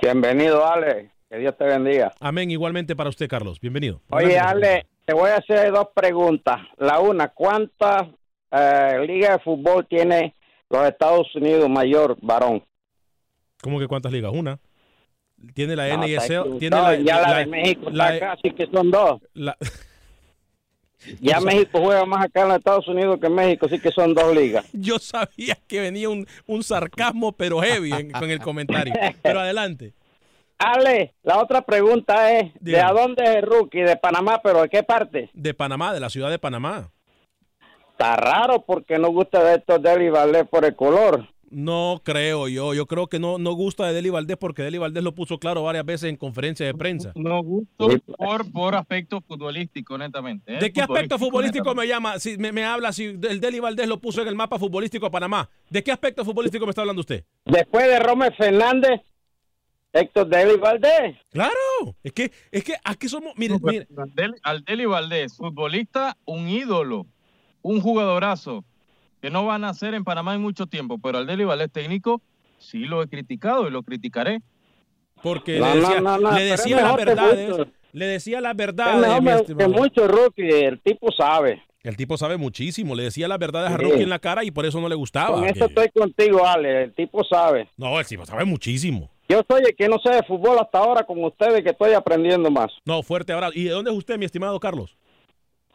L: Bienvenido, Ale. Que Dios te bendiga.
F: Amén, igualmente para usted, Carlos. Bienvenido.
L: Oye,
F: Adelante.
L: Ale, te voy a hacer dos preguntas. La una, ¿cuántas eh, ligas de fútbol tiene los Estados Unidos mayor varón?
F: ¿Cómo que cuántas ligas? Una. Tiene la
L: No,
F: NSL, tiene la,
L: ya la,
F: la-
L: de México
F: la-
L: está acá, así que son dos. Ya
F: Yo
L: México juega más acá en Estados Unidos que México, así que son dos ligas.
F: Yo sabía que venía un, un sarcasmo, pero heavy en- con el comentario. Pero adelante.
L: Ale, la otra pregunta es, ¿de a dónde es el rookie? ¿De Panamá, pero de qué parte?
F: De Panamá, de la ciudad de Panamá.
L: Está raro porque no gusta de estos Valdés por el color.
F: No creo yo. Yo creo que no, no gusta de Deli Valdés porque Deli Valdés lo puso claro varias veces en conferencia de prensa.
H: No gusto por, por aspecto futbolístico, netamente. ¿eh?
F: ¿De qué aspecto futbolístico
H: netamente.
F: me llama? Si me, me habla si el Deli Valdés lo puso en el mapa futbolístico de Panamá. ¿De qué aspecto futbolístico me está hablando usted?
L: Después de Romer Fernández, Héctor Deli Valdés.
F: Claro, es que, es que aquí somos, mire, mire,
H: Al Deli- Al Deli Valdés, futbolista, un ídolo, un jugadorazo, que no van a hacer en Panamá en mucho tiempo, pero al Deli Valdés técnico sí lo he criticado y lo criticaré.
F: porque
L: No,
F: le decía,
L: no, no, no,
F: le decía
L: es
F: las verdades, le decía las
L: Es
F: verdades,
L: que
F: estimado.
L: mucho rookie, el tipo sabe.
F: El tipo sabe muchísimo, le decía las verdades a
L: Sí.
F: Rookie en la cara y por eso no le gustaba.
L: Con
F: que-
L: eso estoy contigo, Ale, el tipo sabe.
F: No, el tipo sabe muchísimo.
L: Yo soy el que no sé de fútbol hasta ahora con ustedes que estoy aprendiendo más.
F: No, fuerte abrazo. ¿Y de dónde es usted, mi estimado Carlos?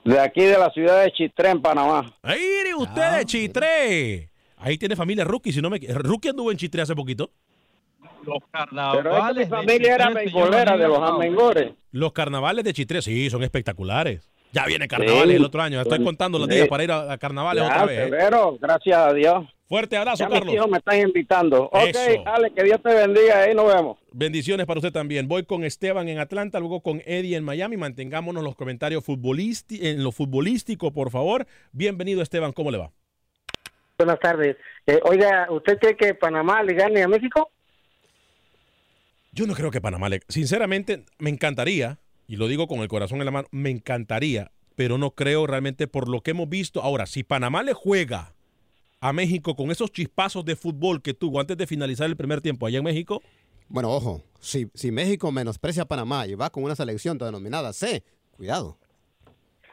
L: De aquí de la ciudad de Chitré, en Panamá.
F: Ahí usted de Chitré. Ahí tiene familia Rookie, si no me Rookie anduvo en Chitré hace poquito.
H: Los
L: Pero es que
H: carnavales.
L: mi
H: de
L: familia era
H: Chitré se
L: beisbolera de los amengores.
F: Los carnavales de Chitré, sí, son espectaculares. Ya viene carnavales
L: Sí.
F: el otro año. Estoy contando los
L: Sí.
F: días para ir a, a carnavales
L: Ya,
F: otra vez.
L: febrero, gracias a Dios.
F: Fuerte abrazo,
L: Ya mis
F: Carlos.
L: hijos me están invitando. Ok. Ale, que Dios te bendiga. Ahí nos vemos.
F: Bendiciones para usted también. Voy con Esteban en Atlanta, luego con Eddie en Miami. Mantengámonos los comentarios en lo futbolístico, por favor. Bienvenido, Esteban. ¿Cómo le va?
M: Buenas tardes. Eh, oiga, ¿usted cree que Panamá le gane a México?
F: Yo no creo que Panamá le... Sinceramente, me encantaría, y lo digo con el corazón en la mano, me encantaría, pero no creo realmente por lo que hemos visto. Ahora, si Panamá le juega a México con esos chispazos de fútbol que tuvo antes de finalizar el primer tiempo allá en México,
I: Bueno, ojo, si, si México menosprecia a Panamá y va con una selección denominada C, cuidado.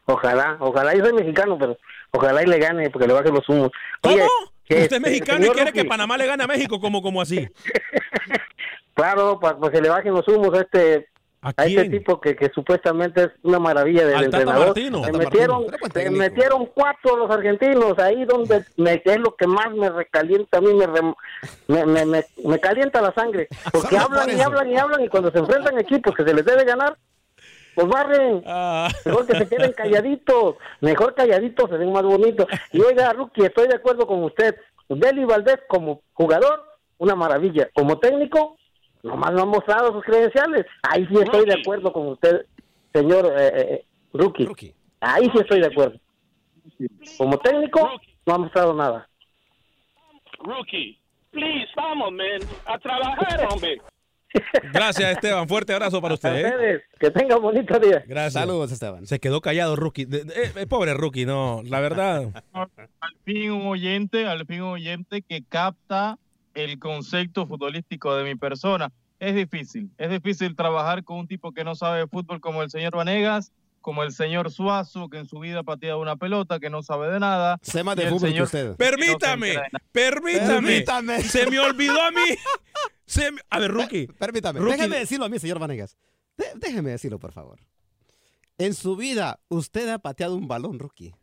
M: Ojalá, ojalá. Yo soy mexicano, pero ojalá y le gane porque le baje los humos.
F: ¿cómo?
M: Oye, que
F: Usted
M: este,
F: es mexicano y quiere que Panamá le gane a México, como, como así?
M: Claro, para, que le bajen los humos a este a, este
F: quién?
M: tipo que, que supuestamente es una maravilla del entrenador.
F: Martino. Tata
M: metieron, metieron cuatro los argentinos ahí donde me, es lo que más me recalienta a mí, me, rem- me, me, me- me calienta la sangre. Porque hablan
I: por
M: y hablan y hablan y cuando se enfrentan equipos que se les debe ganar, pues barren.
F: Ah.
M: Mejor que se queden calladitos. Mejor calladitos se ven más bonitos. Y oiga, Rookie, estoy de acuerdo con usted. Deli Valdés como jugador, una maravilla. Como técnico, nomás no ha mostrado sus credenciales. Ahí sí estoy de acuerdo con usted, señor eh, eh, rookie. Ahí sí estoy de acuerdo. Como técnico, no ha mostrado nada.
N: Rookie, please, vamos, man, a trabajar, hombre.
F: Gracias, Esteban. Fuerte abrazo para usted. ¿eh?
M: Ustedes, que tengan bonito día.
F: Gracias.
I: Saludos, Esteban.
F: Se quedó callado, Rookie. De- de- eh, pobre Rookie, no. La verdad.
H: al fin un oyente, al fin un oyente que capta el concepto futbolístico de mi persona. Es difícil, es difícil trabajar con un tipo que no sabe de fútbol como el señor Vanegas, como el señor Suazo, que en su vida ha pateado una pelota, que no sabe de nada.
I: Más de fútbol que
H: señor-
I: usted.
F: Permítame, permítame.
I: Permítame.
F: Se me olvidó a mí. Se me- A ver, Rookie.
I: Permítame,
F: Rookie.
I: déjeme decirlo a mí, señor Vanegas. De- déjeme decirlo, por favor. En su vida, usted ha pateado un balón, rookie.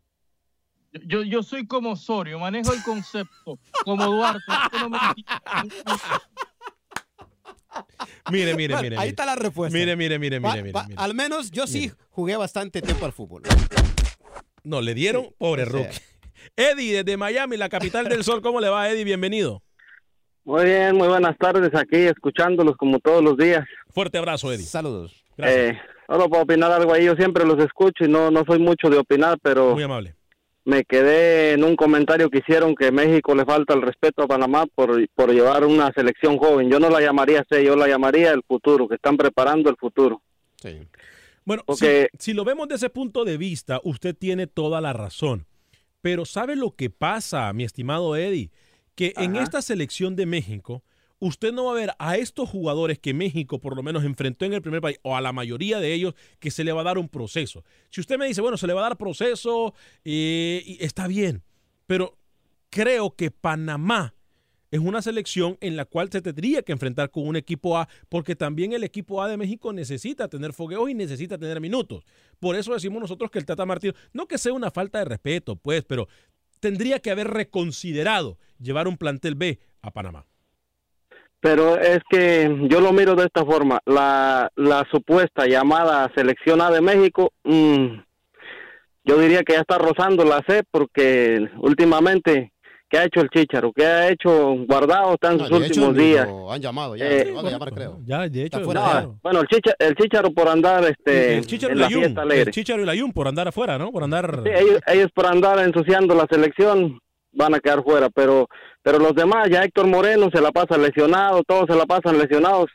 H: Yo, yo soy como Osorio, manejo el concepto, como Duarte. no me-
F: Mire, mire,
I: Bueno,
F: mire.
I: Ahí
F: mire.
I: está la respuesta.
F: Mire, mire, mire,
I: Pa-
F: mire, mire.
I: pa-
F: mire.
I: Al menos yo sí jugué bastante tiempo al fútbol.
F: No, le dieron, pobre
I: o sea.
F: Rookie. Eddie, desde Miami, la capital del sol. ¿Cómo le va, Eddie? Bienvenido.
O: Muy bien, muy buenas tardes aquí, escuchándolos como todos los días.
F: Fuerte abrazo, Eddie.
I: Saludos.
O: Eh, solo para opinar algo ahí, yo siempre los escucho y no, no soy mucho de opinar, pero
F: Muy amable.
O: Me quedé en un comentario que hicieron que México le falta el respeto a Panamá por, por llevar una selección joven. Yo no la llamaría C, yo la llamaría el futuro, que están preparando el futuro.
F: Bueno,
O: Porque-
F: si, si lo vemos desde ese punto de vista, usted tiene toda la razón. Pero ¿sabe lo que pasa, mi estimado Eddie? Que en esta selección de México, usted no va a ver a estos jugadores que México por lo menos enfrentó en el primer país, o a la mayoría de ellos, que se le va a dar un proceso. Si usted me dice, bueno, se le va a dar proceso, eh, está bien, pero creo que Panamá es una selección en la cual se tendría que enfrentar con un equipo A, porque también el equipo A de México necesita tener fogueos y necesita tener minutos. Por eso decimos nosotros que el Tata Martino, no que sea una falta de respeto, pues, pero tendría que haber reconsiderado llevar un plantel B a Panamá.
O: Pero es que yo lo miro de esta forma. La, la supuesta llamada selección A de México, mm, yo diría que ya está rozando la C porque últimamente, ¿qué ha hecho el Chicharo? ¿Qué ha hecho Guardado? Está en
I: No,
O: sus
I: hecho,
O: últimos días.
I: lo han llamado ya.
O: Eh,
I: van a llamar, creo.
F: Ya, de hecho,
O: Bueno, el, Chicha- el Chicharo por andar este,
F: el Chicharo y
O: en
F: la
O: la fiesta
F: Yun,
O: alegre.
F: el Chicharo y la Yun por andar afuera, ¿no? Por andar...
O: Sí, ellos, ellos por andar ensuciando la selección van a quedar fuera, pero pero los demás, ya Héctor Moreno se la pasa lesionado, todos se la pasan lesionados.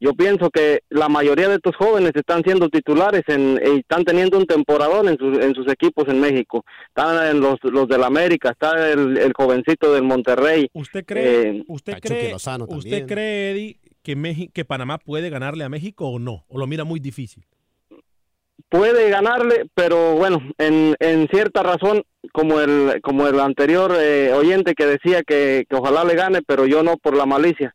O: Yo pienso que la mayoría de estos jóvenes están siendo titulares en, y están teniendo un temporadón en sus, en sus equipos en México. Están en los, los del América, está el, el jovencito del Monterrey.
F: ¿Usted cree,
O: Eh,
F: usted cree, usted cree, Eddie, que, Meji- que Panamá puede ganarle a México o no? ¿O lo mira muy difícil?
O: Puede ganarle, pero bueno, en, en cierta razón, como el como el anterior eh, oyente que decía que, que ojalá le gane, pero yo no por la malicia.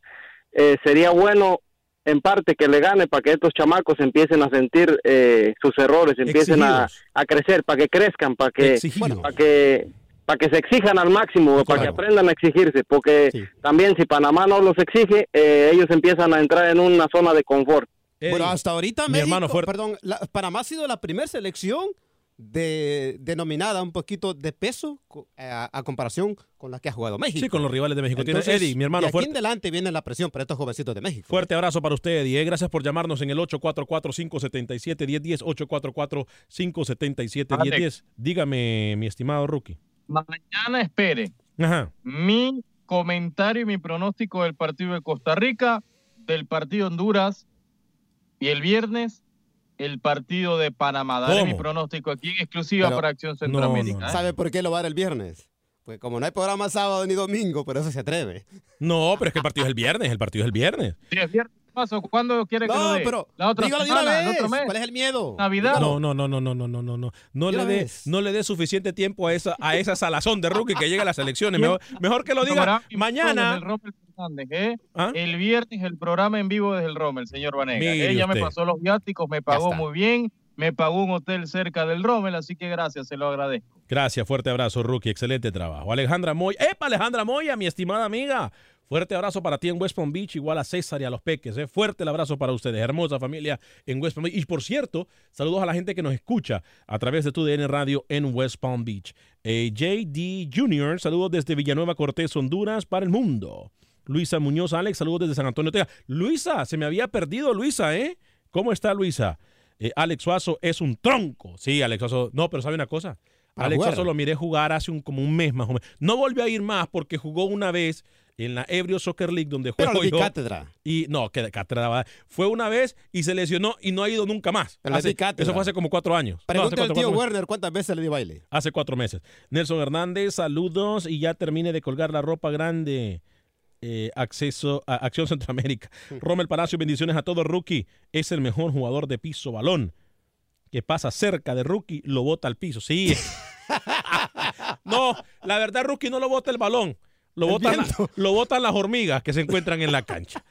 O: Eh, sería bueno en parte que le gane para que estos chamacos empiecen a sentir eh, sus errores, empiecen a, a crecer, para que crezcan, para que para que para que se exijan al máximo, para que aprendan a exigirse, porque también si Panamá no los exige, eh, ellos empiezan a entrar en una zona de confort.
I: Bueno, hasta ahorita
F: mi
I: México,
F: hermano fuerte.
I: perdón, la- Panamá ha sido la primera selección de, denominada un poquito de peso co- a, a comparación con la que ha jugado México.
F: Sí, con los rivales de México. Tiene
I: Entonces,
F: Eddie, mi hermano
I: de aquí
F: fuerte.
I: en adelante viene la presión para estos jovencitos de México.
F: Fuerte abrazo para usted, Eddie. eh. Gracias por llamarnos en el 844-577-1010. 844-577-1010. Dígame, mi estimado rookie.
H: Mañana espere
F: Ajá.
H: mi comentario y mi pronóstico del partido de Costa Rica, del partido Honduras y el viernes el partido de Panamá. Daré
I: ¿Cómo?
H: mi pronóstico aquí en exclusiva
I: Pero-
H: para Acción Centroamérica. ¿eh?
I: ¿Sabe por qué lo va a dar el viernes? Pues como no hay programa sábado ni domingo, pero eso se atreve.
F: No, pero es que el partido es el viernes. El partido es el viernes.
H: Sí, es viernes. Paso, ¿Cuándo quiere que
I: No,
H: lo dé?
I: pero
H: la otra
I: dígalo de una
H: semana, el
I: vez.
H: otro mes.
I: ¿Cuál es el miedo?
H: Navidad.
F: No, no, no, no, no, no, no, no, no. No le dé, no le dé suficiente tiempo a esa, a esa salazón de rookie que llega a las elecciones. Mejor, mejor que lo diga mañana.
H: ¿eh?
F: ¿Ah?
H: El viernes el programa en vivo desde el Rommel, señor Vanega.
F: Mire
H: Ella me
F: usted.
H: pasó los viáticos, me pagó muy bien, me pagó un hotel cerca del Rommel, así que gracias, se lo agradezco.
F: Gracias, fuerte abrazo, rookie. Excelente trabajo. Alejandra Moya. ¡Epa, Alejandra Moya, mi estimada amiga! Fuerte abrazo para ti en West Palm Beach, igual a César y a los peques. ¿eh? Fuerte el abrazo para ustedes, hermosa familia en West Palm Beach. Y por cierto, saludos a la gente que nos escucha a través de tu DN Radio en West Palm Beach. Eh, JD Jr., saludos desde Villanueva Cortés, Honduras, para el mundo. Luisa Muñoz, Alex, saludos desde San Antonio. Texas. Luisa, se me había perdido, Luisa, ¿eh? ¿Cómo está Luisa? Eh, Alex Suazo es un tronco. Sí, Alex Suazo. No, pero ¿sabe una cosa?
I: Para
F: Alex
I: jugar.
F: Lo miré jugar hace un, como un mes más o menos. No volvió a ir más porque jugó una vez en la Ebrio Soccer League donde
I: Pero
F: juego
I: le di cátedra.
F: Y no, que cátedra. Fue una vez y se lesionó y no ha ido nunca más.
I: Pero le
F: Hace-
I: di cátedra.
F: eso fue hace como cuatro años. No,
I: Pregúntale al tío
F: meses.
I: Werner cuántas veces le di baile.
F: Hace cuatro meses. Nelson Hernández, saludos y ya termine de colgar la ropa grande. Eh, acceso a Acción Centroamérica. Rommel Palacio, bendiciones a todos. Rookie es el mejor jugador de piso balón. Que pasa cerca de Rookie, lo bota al piso. Sí. No, la verdad, Rookie no lo bota el balón. Lo
I: El
F: botan, lo botan las hormigas que se encuentran en la cancha.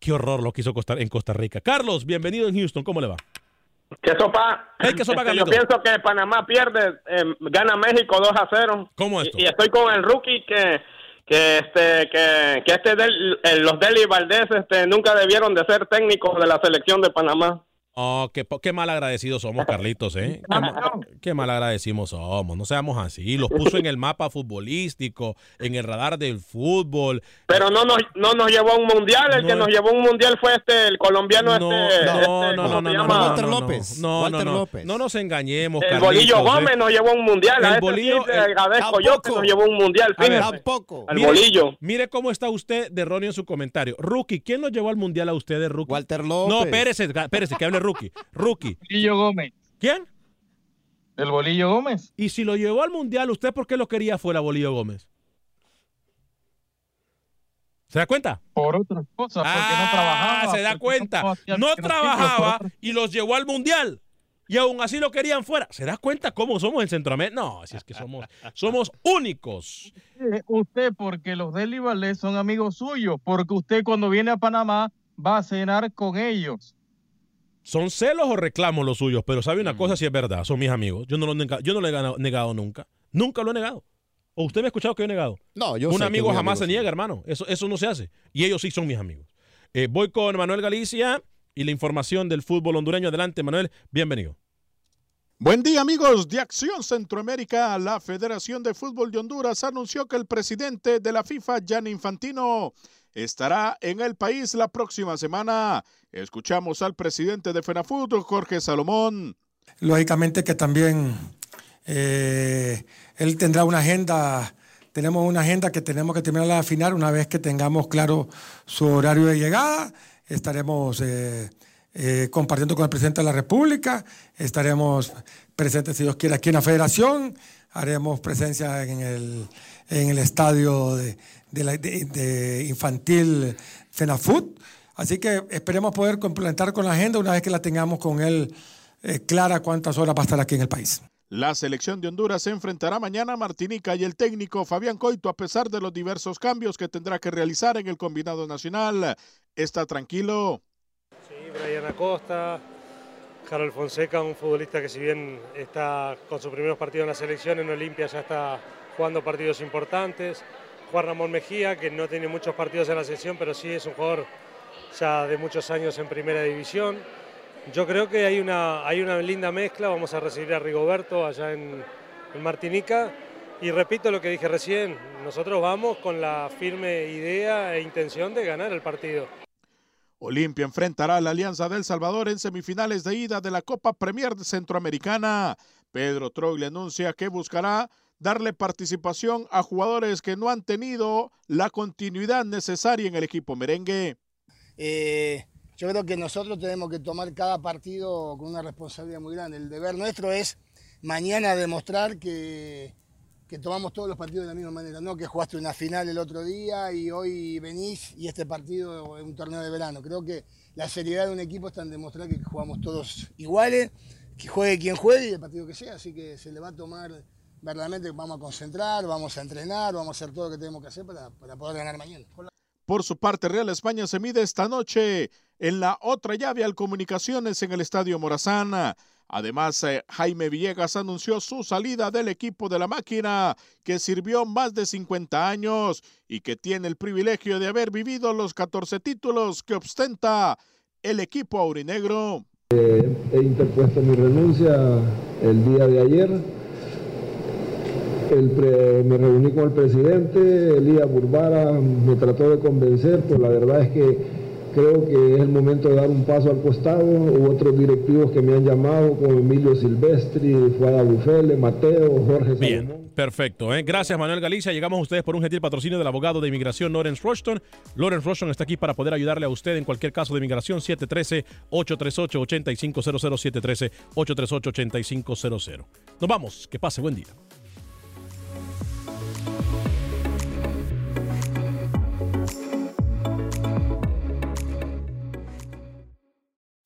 F: Qué, horror lo que hizo Costa- en Costa Rica. Carlos, bienvenido en Houston. ¿Cómo le va?
N: ¿Qué sopa?
F: Hey, ¿qué sopa,
N: Este, yo pienso que Panamá pierde, eh, gana México 2 a 0.
F: ¿Cómo
N: Y,
F: esto?
N: y estoy con el rookie que que este que, que este del, eh, los Deli Valdés este nunca debieron de ser técnicos de la selección de Panamá.
F: Oh, qué, qué mal agradecidos somos, Carlitos, ¿eh? Qué, qué mal agradecidos somos. No seamos así. Los puso en el mapa futbolístico, en el radar del fútbol.
N: Pero no nos no nos llevó a un mundial, el
F: No
N: que nos llevó a un mundial fue este el colombiano
F: No,
N: este,
F: no,
N: este,
F: no,
N: ¿cómo
F: no, no, no,
I: Walter
F: no, no.
I: López.
F: No,
I: Walter
F: no, no.
I: López.
F: No nos engañemos,
N: El
F: Carlitos,
N: Bolillo
F: ¿eh?
N: Gómez nos llevó a un mundial,
F: El
N: a ese
F: Bolillo-
N: sí
F: el-
N: agradezco yo que nos llevó a un mundial,
F: A ver,
N: fíjate.
I: Tampoco.
N: Al
F: Mire-
N: bolillo.
F: Mire cómo está usted de erróneo en su comentario. Rookie, ¿quién nos llevó al mundial a ustedes, Rookie?
I: Walter López.
F: No, espérese, espérese, que hable Rookie. Rookie.
H: Bolillo Gómez.
F: ¿Quién?
H: El Bolillo Gómez.
F: Y si lo llevó al mundial, ¿usted por qué lo quería fuera, Bolillo Gómez? ¿Se da cuenta?
H: Por otras cosas, porque
F: Ah,
H: no trabajaba.
F: se da cuenta. No trabajaba y los llevó al mundial. Y aún así lo querían fuera. ¿Se da cuenta cómo somos en Centroamérica? No, si es que somos, somos únicos.
H: Eh, Usted, porque los Deli Valdés son amigos suyos, porque usted cuando viene a Panamá va a cenar con ellos.
F: Son celos o reclamos los suyos, pero sabe
I: Mm.
F: una cosa si es verdad, son mis amigos. Yo no lo, nega- yo no lo he ganado- negado nunca. Nunca lo he negado. ¿O usted me ha escuchado que yo he negado?
I: No, yo
F: Un
I: sé
F: amigo jamás se niega, hermano. Eso, eso no se hace. Y ellos sí son mis amigos. Eh, voy con Manuel Galicia y la información del fútbol hondureño. Adelante, Manuel. Bienvenido.
P: Buen día amigos de Acción Centroamérica. La Federación de Fútbol de Honduras anunció que el presidente de la FIFA, Gianni Infantino, estará en el país la próxima semana. Escuchamos al presidente de FENAFUT, Jorge Salomón.
Q: Lógicamente que también eh, él tendrá una agenda, tenemos una agenda que tenemos que terminar al final una vez que tengamos claro su horario de llegada. Estaremos eh, eh, compartiendo con el presidente de la República, estaremos presentes, si Dios quiere, aquí en la federación, haremos presencia en el, en el estadio de, de la- de- de infantil FENAFUT. Así que esperemos poder complementar con la agenda una vez que la tengamos con él eh, clara cuántas horas va a estar aquí en el país.
P: La selección de Honduras se enfrentará mañana a Martinica y el técnico Fabián Coito, a pesar de los diversos cambios que tendrá que realizar en el combinado nacional, está tranquilo.
R: Sí, Brian Acosta, Harold Fonseca, un futbolista que si bien está con sus primeros partidos en la selección, en Olimpia ya está jugando partidos importantes. Juan Ramón Mejía, que no tiene muchos partidos en la selección, pero sí es un jugador ya de muchos años en primera división. Yo creo que hay una, hay una linda mezcla, vamos a recibir a Rigoberto allá en, en Martinica. Y repito lo que dije recién, nosotros vamos con la firme idea e intención de ganar el partido.
P: Olimpia enfrentará a la Alianza del Salvador en semifinales de ida de la Copa Premier Centroamericana. Pedro Trogle anuncia que buscará darle participación a jugadores que no han tenido la continuidad necesaria en el equipo merengue.
S: Eh, yo creo que nosotros tenemos que tomar cada partido con una responsabilidad muy grande. El deber nuestro es mañana demostrar que, que tomamos todos los partidos de la misma manera, no que jugaste una final el otro día y hoy venís y este partido es un torneo de verano. Creo que la seriedad de un equipo está en demostrar que jugamos todos iguales, que juegue quien juegue y el partido que sea, así que se le va a tomar verdaderamente, vamos a concentrar, vamos a entrenar, vamos a hacer todo lo que tenemos que hacer para, para poder ganar mañana.
P: Por su parte, Real España se mide esta noche en la otra llave al Comunicaciones en el Estadio Morazán. Además, eh, Jaime Villegas anunció su salida del equipo de la máquina, que sirvió más de 50 años y que tiene el privilegio de haber vivido los 14 títulos que ostenta el equipo aurinegro.
T: Eh, he interpuesto mi renuncia el día de ayer
U: el pre- me reuní con el presidente, Elías Burbara me trató de convencer, pero la verdad es que creo que es el momento de dar un paso al costado. Hubo otros directivos que me han llamado, como Emilio Silvestri, Fuada Bufele, Mateo, Jorge Salomón.
F: Bien, perfecto. ¿eh? Gracias, Manuel Galicia. Llegamos a ustedes por un gentil patrocinio del abogado de inmigración Lawrence Rushton. Lawrence Rushton está aquí para poder ayudarle a usted en cualquier caso de inmigración. 713-838-8500, 713-838-8500. Nos vamos. Que pase buen día.